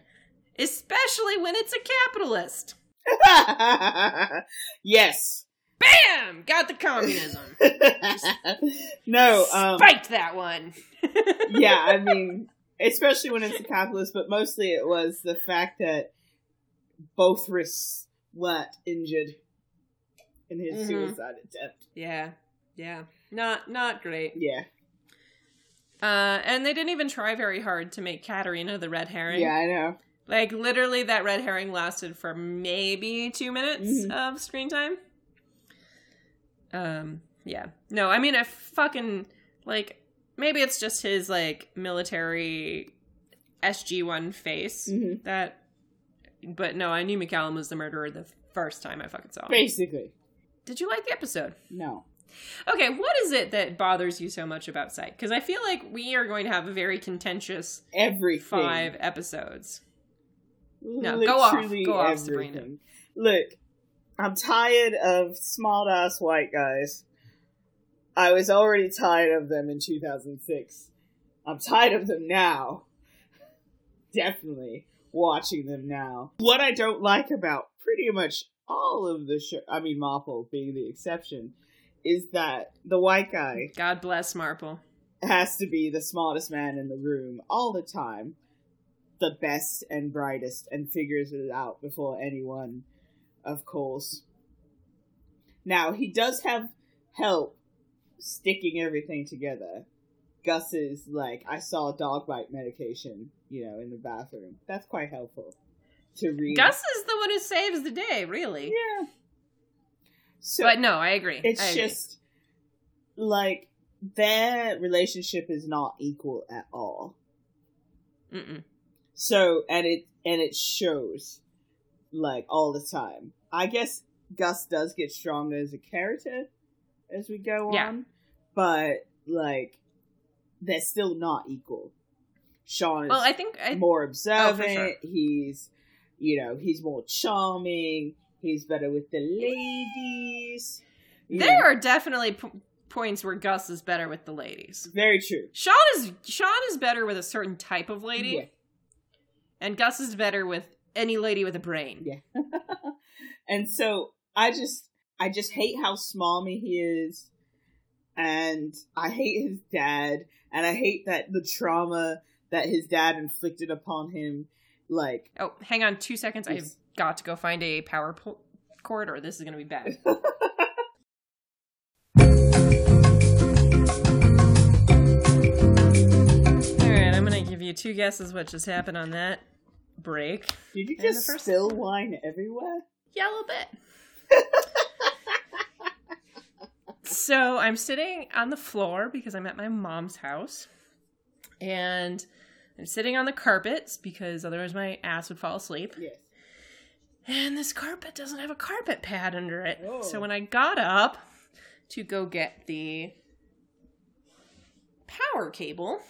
[SPEAKER 1] Especially when it's a capitalist.
[SPEAKER 2] yes.
[SPEAKER 1] Bam! Got the communism.
[SPEAKER 2] no, um,
[SPEAKER 1] Spiked that one.
[SPEAKER 2] yeah, I mean, especially when it's a capitalist, but mostly it was the fact that both wrists weren't injured in his
[SPEAKER 1] Mhm.
[SPEAKER 2] suicide attempt.
[SPEAKER 1] Yeah. Yeah. Not not great.
[SPEAKER 2] Yeah,
[SPEAKER 1] Uh and they didn't even try very hard to make Katarina the red herring.
[SPEAKER 2] yeah, I know.
[SPEAKER 1] Like literally that red herring lasted for maybe 2 minutes
[SPEAKER 2] Mhm.
[SPEAKER 1] of screen time. Um yeah. No, I mean I fucking like maybe it's just his like military SG1 face
[SPEAKER 2] Mhm.
[SPEAKER 1] that but no, I knew McCallum was the murderer the first time I fucking saw him.
[SPEAKER 2] Basically,
[SPEAKER 1] Did you like the episode?
[SPEAKER 2] no.
[SPEAKER 1] Okay, what is it that bothers you so much about Psych? Because I feel like we are going to have a very contentious
[SPEAKER 2] every
[SPEAKER 1] five episodes. No, go off. Go off,
[SPEAKER 2] everything.
[SPEAKER 1] Sabrina.
[SPEAKER 2] Look, I'm tired of smart ass white guys. I was already tired of them in 2006. I'm tired of them now. Definitely watching them now. What I don't like about pretty much all of the show, I mean, Marple being the exception, is that the white guy
[SPEAKER 1] God bless Marple.
[SPEAKER 2] has to be the smartest man in the room all the time, the best and brightest, and figures it out before anyone, of course. Now, he does have help sticking everything together. Gus's, is like, I saw dog bite medication, you know, in the bathroom. That's quite helpful to read.
[SPEAKER 1] Gus is the one who saves the day, really.
[SPEAKER 2] Yeah. So,
[SPEAKER 1] But no, I agree.
[SPEAKER 2] it's
[SPEAKER 1] I agree.
[SPEAKER 2] just like their relationship is not equal at all.
[SPEAKER 1] Mm-mm.
[SPEAKER 2] So and it and it shows like all the time. I guess Gus does get stronger as a character as we go
[SPEAKER 1] Yeah.
[SPEAKER 2] on, but like they're still not equal. Shawn is
[SPEAKER 1] Well, I think I,
[SPEAKER 2] more observant.
[SPEAKER 1] Oh, sure.
[SPEAKER 2] He's, you know, he's more charming. He's better with the ladies.
[SPEAKER 1] there
[SPEAKER 2] know.
[SPEAKER 1] are definitely p- points where Gus is better with the ladies.
[SPEAKER 2] very true.
[SPEAKER 1] Shawn is Shawn is better with a certain type of lady,
[SPEAKER 2] Yeah.
[SPEAKER 1] and Gus is better with any lady with a brain.
[SPEAKER 2] Yeah. and so I just I just hate how smarmy he is. And I hate his dad. And I hate that the trauma that his dad inflicted upon him, like
[SPEAKER 1] Oh, hang on two seconds. I've got to go find a power po- cord, or this is going to be bad. All right, I'm going to give you two guesses what just happened on that break.
[SPEAKER 2] Did you
[SPEAKER 1] And
[SPEAKER 2] just
[SPEAKER 1] first-
[SPEAKER 2] spill wine everywhere?
[SPEAKER 1] Yeah, a little bit. so I'm sitting on the floor because I'm at my mom's house. And I'm sitting on the carpet because otherwise my ass would fall asleep.
[SPEAKER 2] Yes.
[SPEAKER 1] And this carpet doesn't have a carpet pad under it.
[SPEAKER 2] Oh.
[SPEAKER 1] So when I got up to go get the power cable,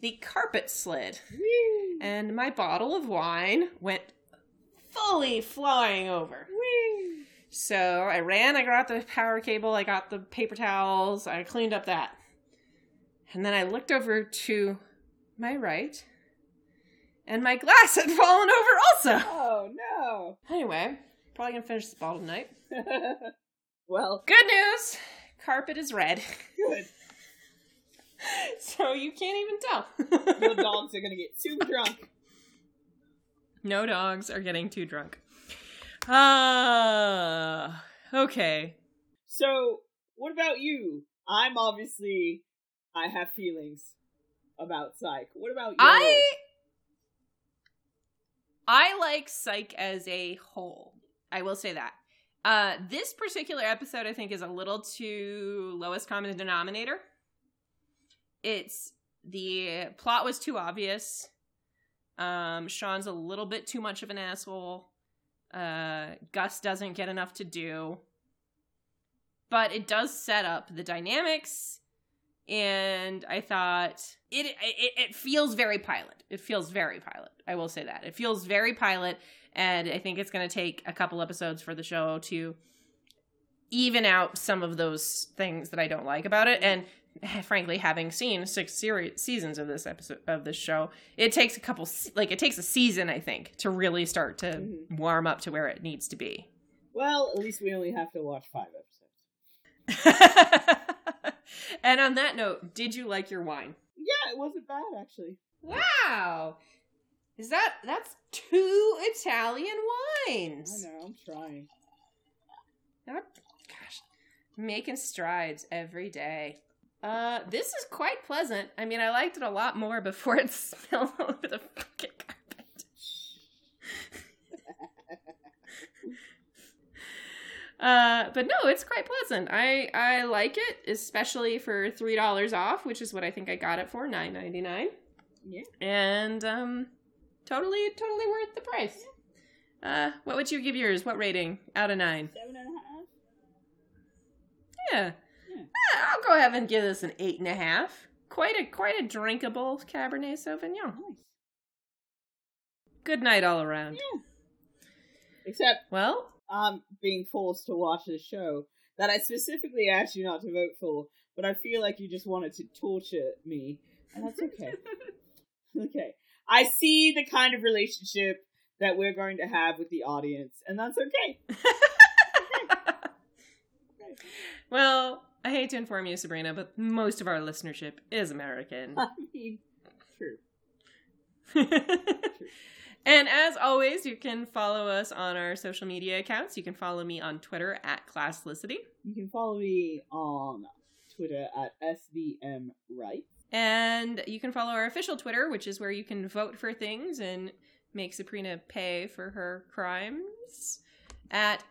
[SPEAKER 1] the carpet slid. And my bottle of wine went fully flying over. So I ran, I got the power cable, I got the paper towels, I cleaned up that. And then I looked over to my right, and my glass had fallen over also.
[SPEAKER 2] Oh no!
[SPEAKER 1] Anyway, probably gonna finish this bottle tonight.
[SPEAKER 2] well,
[SPEAKER 1] Good news! Carpet is red.
[SPEAKER 2] good.
[SPEAKER 1] so you can't even
[SPEAKER 2] tell.
[SPEAKER 1] tell.
[SPEAKER 2] dogs are gonna get too drunk.
[SPEAKER 1] no dogs are getting too drunk. Ah, okay.
[SPEAKER 2] So, what about you? I'm obviously I have feelings about Psych. What about you?
[SPEAKER 1] I I like Psych as a whole. I will say that. Uh, this particular episode, I think, is a little too lowest common denominator. it's the plot was too obvious. Um, Shawn's a little bit too much of an asshole. Uh, Gus doesn't get enough to do, but it does set up the dynamics. And I thought it, it it feels very pilot. It feels very pilot. I will say that it feels very pilot, and I think it's going to take a couple episodes for the show to even out some of those things that I don't like about it. And frankly, having seen six series seasons of this episode of this show, it takes a couple like it takes a season, I think, to really start to
[SPEAKER 2] Mhm.
[SPEAKER 1] warm up to where it needs to be.
[SPEAKER 2] Well, at least we only have to watch five episodes.
[SPEAKER 1] and on that note, did you like your wine?
[SPEAKER 2] Yeah, it wasn't bad actually.
[SPEAKER 1] Wow. Is that that's two Italian wines?
[SPEAKER 2] I know, I'm trying.
[SPEAKER 1] Not, gosh, making strides every day. Uh, this is quite pleasant. I mean, I liked it a lot more before it smelled all over the fucking carpet. Uh, but no, it's quite pleasant. I I like it, especially for three dollars off, which is what I think I got it for nine ninety nine
[SPEAKER 2] Yeah.
[SPEAKER 1] and um totally totally worth the price uh what would you give yours what rating out of nine
[SPEAKER 2] Seven and a half.
[SPEAKER 1] yeah,
[SPEAKER 2] Yeah.
[SPEAKER 1] I'll go ahead and give this an eight and a half quite a quite a drinkable cabernet sauvignon
[SPEAKER 2] Nice.
[SPEAKER 1] good night all around
[SPEAKER 2] Yeah. Except
[SPEAKER 1] well
[SPEAKER 2] um being forced to watch a show that I specifically asked you not to vote for, but I feel like you just wanted to torture me, and that's okay. okay. I see the kind of relationship that we're going to have with the audience, and that's okay.
[SPEAKER 1] well i hate to inform you sabrina but most of our listenership is american
[SPEAKER 2] I mean, true.
[SPEAKER 1] and as always, you can follow us on our social media accounts. You can follow me on Twitter at Classlicity.
[SPEAKER 2] You can follow me on Twitter at SVMRight.
[SPEAKER 1] And you can follow our official Twitter, which is where you can vote for things and make Sabrina pay for her crimes at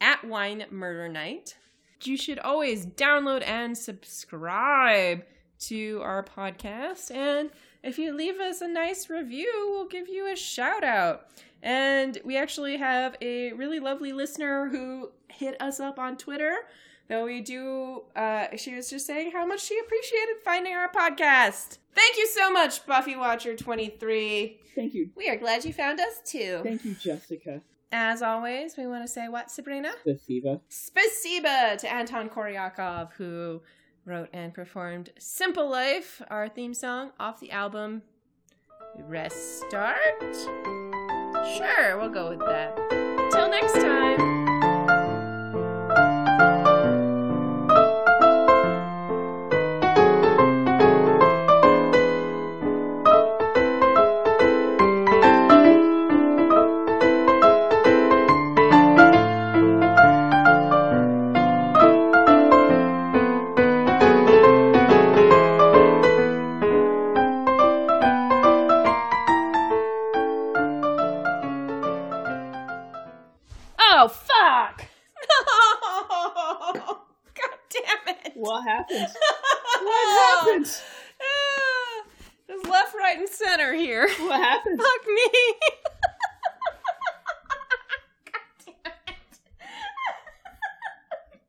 [SPEAKER 1] at Wine Murder Night. You should always download and subscribe to our podcast. And if you leave us a nice review, we'll give you a shout out. And we actually have a really lovely listener who hit us up on Twitter. Though we do, uh, she was just saying how much she appreciated finding our podcast. Thank you so much, Buffy Watcher 23.
[SPEAKER 2] Thank you.
[SPEAKER 1] We are glad you found us too.
[SPEAKER 2] Thank you, Jessica.
[SPEAKER 1] As always, we want to say what, Sabrina?
[SPEAKER 2] Spasiba.
[SPEAKER 1] Spasiba to Anton Koryakov, who wrote and performed Simple Life, our theme song off the album Restart. Sure, we'll go with that. Till next time.